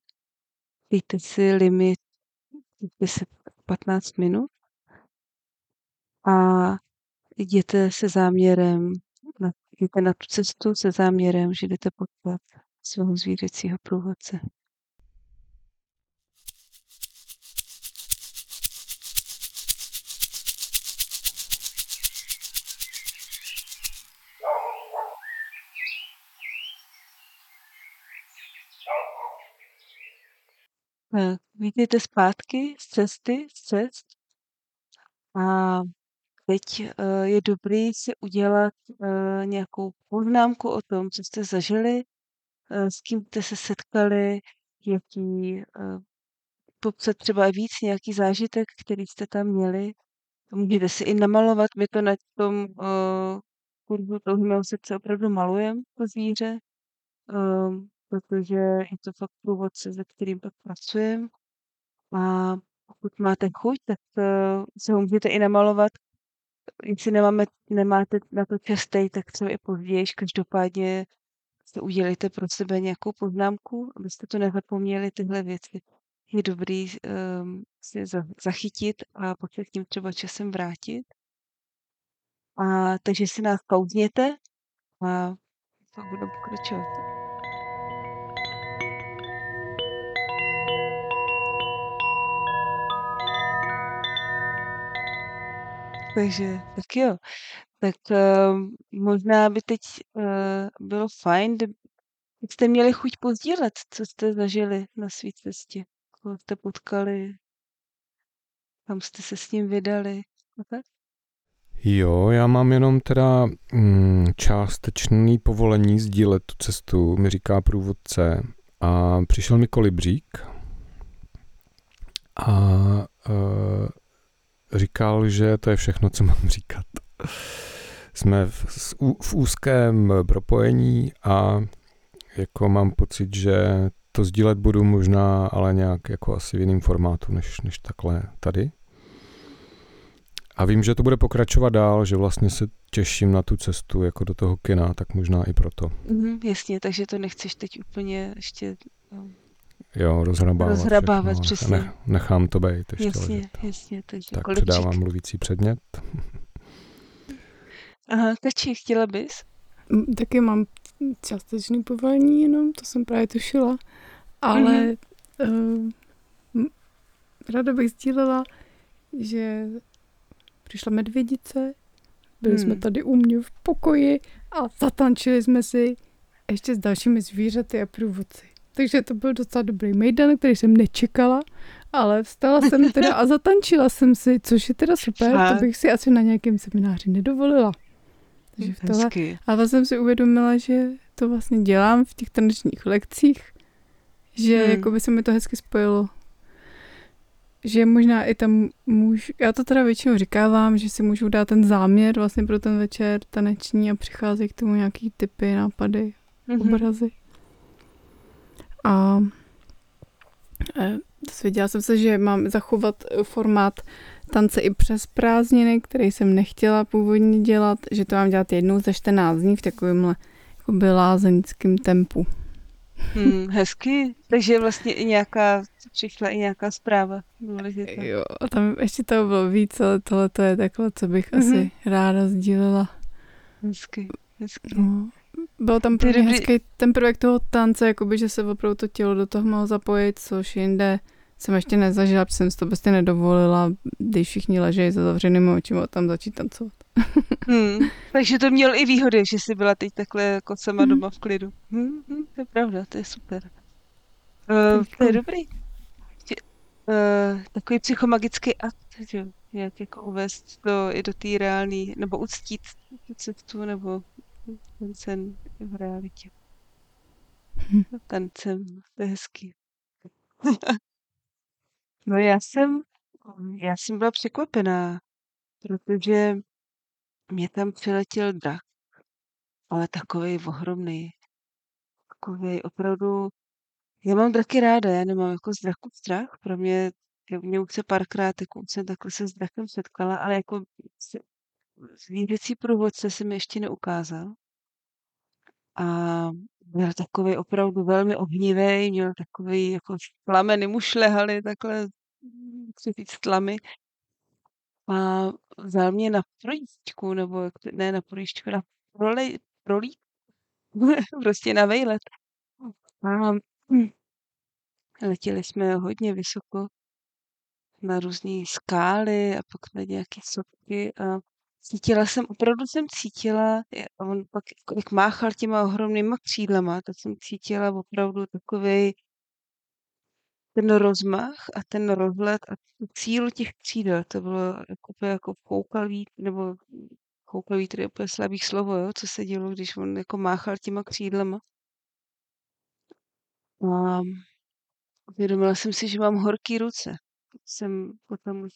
Dejte si limit 10-15 minut a jděte se záměrem, jděte na tu cestu se záměrem, že jdete potkat svého zvířecího průvodce. Vítejte zpátky z cesty, z cest. A teď eh, je dobrý si udělat eh, nějakou poznámku o tom, co jste zažili, s kým jste se setkali, jaký, popsat třeba víc nějaký zážitek, který jste tam měli. Můžete si i namalovat, my to na tom kurzu toho srdce opravdu malujeme, to zvíře. Protože je to fakt průvodce, se kterým pak pracujeme. A pokud máte chuť, tak uh, se ho můžete i namalovat. Jestli nemáme, nemáte na to častej, tak třeba i později. Každopádně se udělejte pro sebe nějakou poznámku, abyste to nezapomněli, tyhle věci. Je dobrý um, si zachytit a pak se k ním třeba časem vrátit. A takže si nás pauzněte a to budu pokračovat. Takže tak jo. Tak uh, možná by teď uh, bylo fajn, kdybyste měli chuť pozdílet, co jste zažili na své cestě. Koho jste potkali, kam jste se s ním vydali. Tak? Jo, já mám jenom teda mm, částečný povolení sdílet tu cestu, mi říká průvodce. A přišel mi kolibřík a uh, říkal, že to je všechno, co mám říkat. Jsme v, v úzkém propojení a jako mám pocit, že to sdílet budu možná, ale nějak jako asi v jiném formátu, než, než takhle tady. A vím, že to bude pokračovat dál, že vlastně se těším na tu cestu jako do toho kina, tak možná i proto. Mm, jasně, takže to nechceš teď úplně ještě no, Jo, rozhrabávat. Rozhrabávat, všechno. přesně. Ne, nechám to být ještě Jasně, ležet. jasně. Takže tak kolečík. předávám mluvící předmět. Aha, Kači, chtěla bys? Mm, taky mám částečný povolení jenom, to jsem právě tušila, ale mm-hmm. uh, ráda bych sdílela, že přišla medvědice, byli hmm. jsme tady u mě v pokoji a zatančili jsme si ještě s dalšími zvířaty a průvodci. Takže to byl docela dobrý mejdan, který jsem nečekala, ale vstala jsem teda a zatančila jsem si, což je teda super, to bych si asi na nějakém semináři nedovolila. Takže vstala. A vlastně jsem si uvědomila, že to vlastně dělám v těch tanečních lekcích, že hmm. jako by se mi to hezky spojilo. Že možná i tam můžu, já to teda většinou říkávám, že si můžu dát ten záměr vlastně pro ten večer taneční a přicházejí k tomu nějaký typy, nápady, mm-hmm. obrazy. A dozvěděla jsem se, že mám zachovat formát tance i přes prázdniny, který jsem nechtěla původně dělat, že to mám dělat jednou za 14 dní v takovémhle jakoby lázeňském tempu. Hmm, hezky. Takže vlastně i nějaká, přišla i nějaká zpráva důležitá. Jo, a tam ještě toho bylo víc, ale tohle to je takhle, co bych mm-hmm. asi ráda sdílela. Hezky, hezky. No. Byl tam pro mě hezký ten projekt toho tance, jakoby, že se opravdu to tělo do toho mohlo zapojit, což jinde jsem ještě nezažila, protože jsem si to prostě nedovolila, když všichni ležejí za zavřenými očima tam začít tancovat. Hmm. Takže to měl i výhody, že jsi byla teď takhle jako sama hmm. doma v klidu. Hmm, hmm, to je pravda, to je super. Uh, to je dobrý. Uh, takový psychomagický akt, že jak jako uvést to i do té reální, nebo uctít tu cestu, nebo ten sen v realitě. Hm. Tancem, to je hezký. no já jsem, já jsem byla překvapená, protože mě tam přiletěl drak, ale takový ohromný. Takový opravdu, já mám draky ráda, já nemám jako z draku strach, pro mě, mě už se párkrát, jako už jsem takhle se s drakem setkala, ale jako zvířecí průvodce se mi ještě neukázal. A byl takový opravdu velmi ohnivý, měl takový, jako plameny mu šlehaly takhle, chci říct tlamy. A vzal mě na projížďku, nebo ne na projížďku, na prolej, prolít, prostě na vejlet. A letěli jsme hodně vysoko na různé skály a pak na nějaké sopky a cítila jsem, opravdu jsem cítila, on pak jak máchal těma ohromnýma křídlama, tak jsem cítila opravdu takový ten rozmach a ten rozhled a tu cílu těch křídel, to bylo jako, jako koukavý, nebo koukavý, tedy úplně slabý slovo, jo, co se dělo, když on jako máchal těma křídlama. A uvědomila jsem si, že mám horký ruce. Jsem potom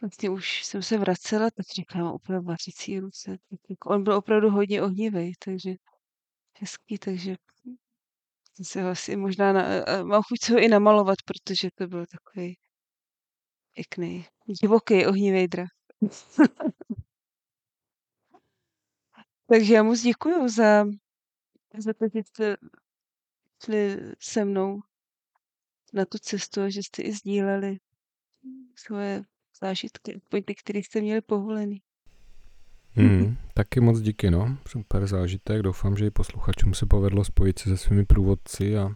vlastně už jsem se vracela, tak říkám, úplně vařící ruce. Jako on byl opravdu hodně ohnivý, takže hezký, takže se ho asi možná, na, mám chuť se ho i namalovat, protože to byl takový pěkný, divoký, ohnivý drak. Takže já moc děkuji za, za to, že jste šli se mnou na tu cestu a že jste i sdíleli svoje zážitky, aspoň ty, které jste měli povolený. Hmm, taky moc díky, no. Super zážitek. Doufám, že i posluchačům se povedlo spojit se se svými průvodci a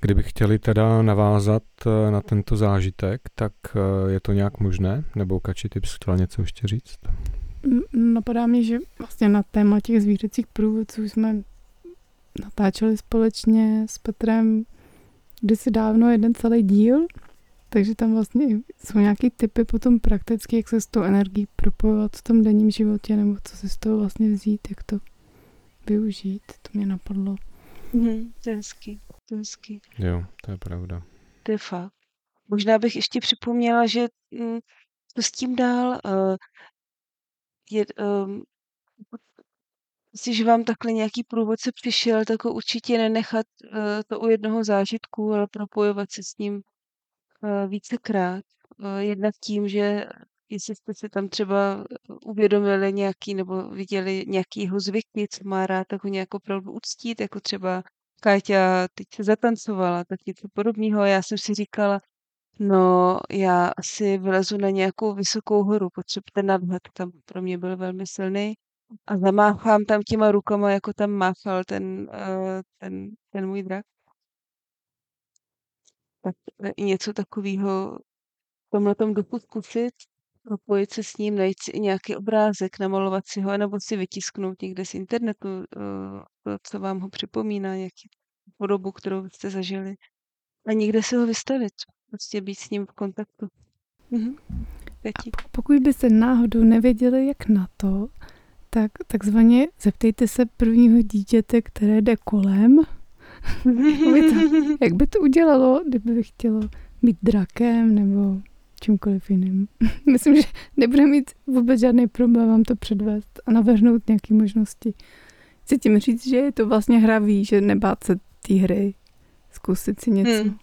kdyby chtěli teda navázat eh, na tento zážitek, tak eh, je to nějak možné? Nebo Kači, ty bys chtěla něco ještě říct? Napadá mi, že vlastně na téma těch zvířecích průvodců jsme natáčeli společně s Petrem kdysi dávno jeden celý díl, takže tam vlastně jsou nějaké typy potom prakticky, jak se s tou energií propojovat v tom denním životě, nebo co si z toho vlastně vzít, jak to využít. To mě napadlo. Mm, to je hezký, to je hezký. Jo, to je pravda. To je fakt. Možná bych ještě připomněla, že mm, to s tím dál uh, je, um, Jestliže vám takhle nějaký průvodce přišel, tak ho určitě nenechat uh, to u jednoho zážitku, ale propojovat se s ním uh, vícekrát. Uh, jednak tím, že jestli jste si tam třeba uvědomili nějaký nebo viděli nějaký jeho zvyky, co má rád, tak ho nějak opravdu uctít, jako třeba Káťa teď se zatancovala, tak něco podobného. Já jsem si říkala, no já asi vylezu na nějakou vysokou horu, potřebuji ten nadhled, tam pro mě byl velmi silný a zamáchám tam těma rukama, jako tam máchal ten, ten, ten můj drak. Tak i něco takového v tomhle tom duchu zkusit, propojit se s ním, najít si i nějaký obrázek, namalovat si ho, nebo si vytisknout někde z internetu, to, co vám ho připomíná, nějaký podobu, kterou jste zažili. A někde si ho vystavit, prostě být s ním v kontaktu. Mhm. A pokud byste náhodou nevěděli, jak na to, tak takzvaně zeptejte se prvního dítěte, které jde kolem. jak by to udělalo, kdyby chtělo být drakem nebo čímkoliv jiným. Myslím, že nebude mít vůbec žádný problém vám to předvést a navrhnout nějaké možnosti. Chci tím říct, že je to vlastně hravý, že nebát se té hry, zkusit si něco. Hmm.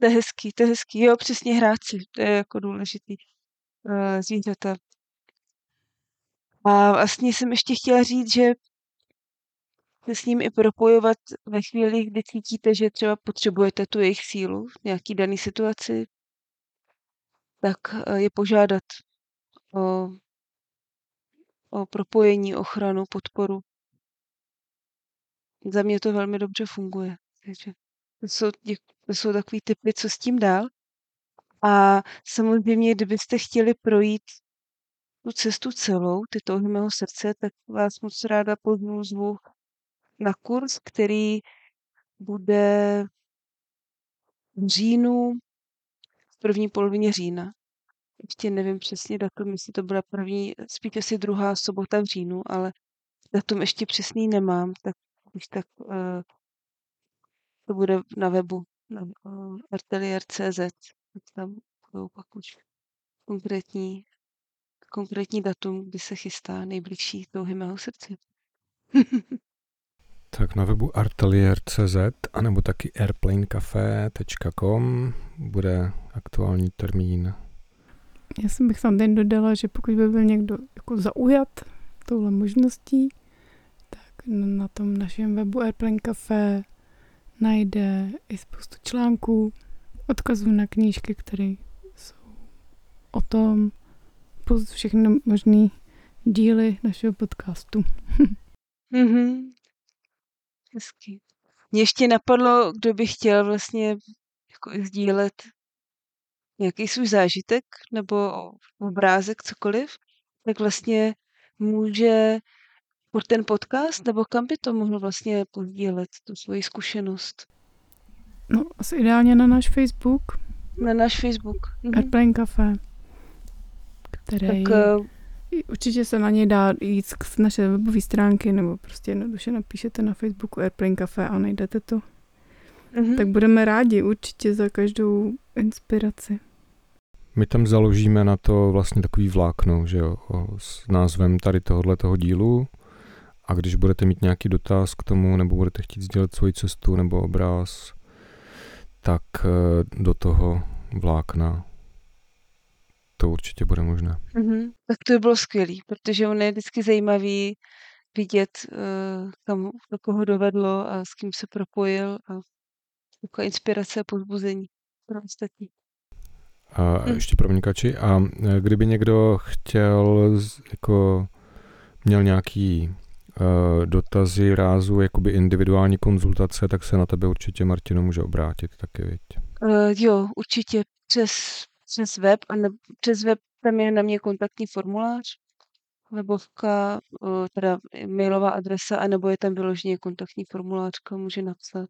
To je hezký, to je hezký. Jo, přesně hrát si, to je jako důležitý. Uh, zvířata a vlastně jsem ještě chtěla říct, že se s ním i propojovat ve chvíli, kdy cítíte, že třeba potřebujete tu jejich sílu v nějaký dané situaci, tak eh, je požádat o, o propojení, ochranu, podporu. Za mě to velmi dobře funguje. Takže To jsou, to jsou takový typy, co s tím dál. A samozřejmě, kdybyste chtěli projít tu cestu celou, ty touhy mého srdce, tak vás moc ráda pozvu zvu na kurz, který bude v říjnu, v první polovině října. Ještě nevím přesně datum, jestli to byla první, spíš asi druhá sobota v říjnu, ale datum ještě přesný nemám, tak když tak uh, to bude na webu na uh, artelier.cz. Tam budou pak už konkrétní, konkrétní datum, kdy se chystá nejbližší touhy mého srdce. tak na webu artelier.cz anebo taky airplanecafe.com bude aktuální termín. Já jsem bych tam ten dodala, že pokud by byl někdo jako zaujat touhle možností, tak na tom našem webu Airplane Cafe najde i spoustu článků, odkazů na knížky, které jsou o tom, plus všechny možné díly našeho podcastu. mm-hmm. Hezky. Mě ještě napadlo, kdo by chtěl vlastně jako sdílet nějaký svůj zážitek nebo obrázek, cokoliv, tak vlastně může pod ten podcast, nebo kam by to mohl vlastně podílet, tu svoji zkušenost? No, asi ideálně na náš Facebook. Na náš Facebook. Mhm. Airplane Cafe, který tak, uh, určitě se na něj dá jít z naše webové stránky, nebo prostě jednoduše napíšete na Facebooku Airplane Cafe a najdete to. Uh-huh. Tak budeme rádi určitě za každou inspiraci. My tam založíme na to vlastně takový vlákno, že jo, s názvem tady tohohle toho dílu a když budete mít nějaký dotaz k tomu, nebo budete chtít sdělit svoji cestu nebo obraz, tak eh, do toho vlákna to určitě bude možné. Mm-hmm. Tak to by bylo skvělé, protože on je vždycky zajímavý vidět, uh, kam do koho dovedlo a s kým se propojil a taková inspirace a pozbuzení pro ostatní. A hmm. ještě pro vnikači. A e, kdyby někdo chtěl, jako měl nějaký uh, dotazy, rázu, jakoby individuální konzultace, tak se na tebe určitě Martino může obrátit taky, viď? Uh, jo, určitě přes, přes web, a ne, přes web tam je na mě kontaktní formulář, webovka, teda mailová adresa, anebo je tam vyloženě kontaktní formulářka, může napsat.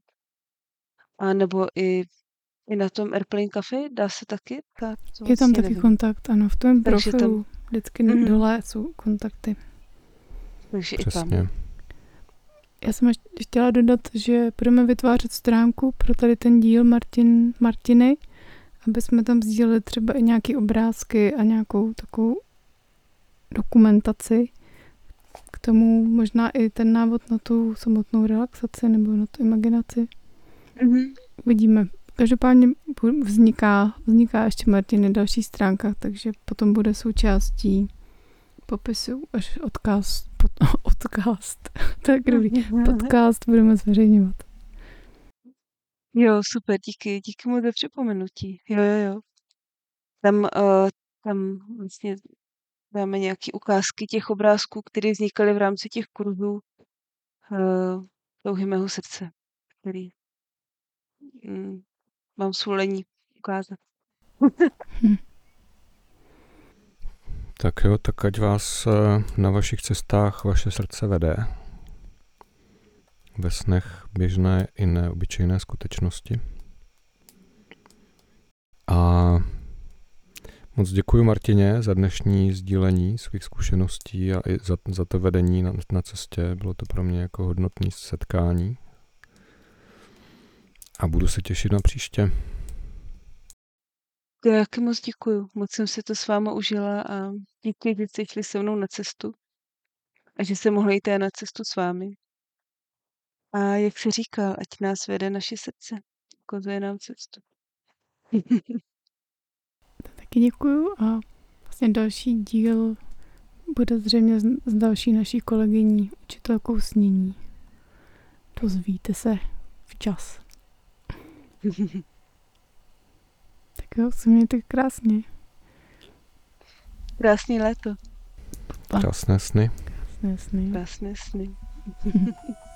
A nebo i i na tom Airplane Cafe dá se taky? Tak, to je tam taky nevím. kontakt, ano. V tom Takže profilu tam... vždycky mm-hmm. dole jsou kontakty. Takže Přesně. i tam. Já jsem ještě chtěla dodat, že budeme vytvářet stránku pro tady ten díl Martin, Martiny, aby jsme tam sdíleli třeba i nějaké obrázky a nějakou takovou dokumentaci. K tomu možná i ten návod na tu samotnou relaxaci nebo na tu imaginaci. Mm-hmm. Vidíme, Každopádně vzniká, vzniká ještě Martiny další stránka, takže potom bude součástí popisu až odkaz, pod, odcast, tak dobrý, podcast budeme zveřejňovat. Jo, super, díky, díky moc za připomenutí. Jo, jo, jo. Tam, uh, tam vlastně dáme nějaké ukázky těch obrázků, které vznikaly v rámci těch kurzů uh, touhy mého srdce, který mm, mám svolení ukázat. tak jo, tak ať vás eh, na vašich cestách vaše srdce vede ve snech běžné i neobyčejné skutečnosti. A moc děkuji Martině za dnešní sdílení svých zkušeností a i za, za to vedení na, na cestě. Bylo to pro mě jako hodnotné setkání a budu se těšit na příště. Taky moc děkuju. Moc jsem si to s váma užila a díky, že jste šli se mnou na cestu a že se mohli jít na cestu s vámi. A jak se říkal, ať nás vede naše srdce, ukazuje nám cestu. Taky děkuju a vlastně další díl bude zřejmě s další naší kolegyní, učitelkou snění. Dozvíte se včas. tak jo, se mějte krásně. Krásný léto. Krásné sny. Krásné sny. Krásné sny.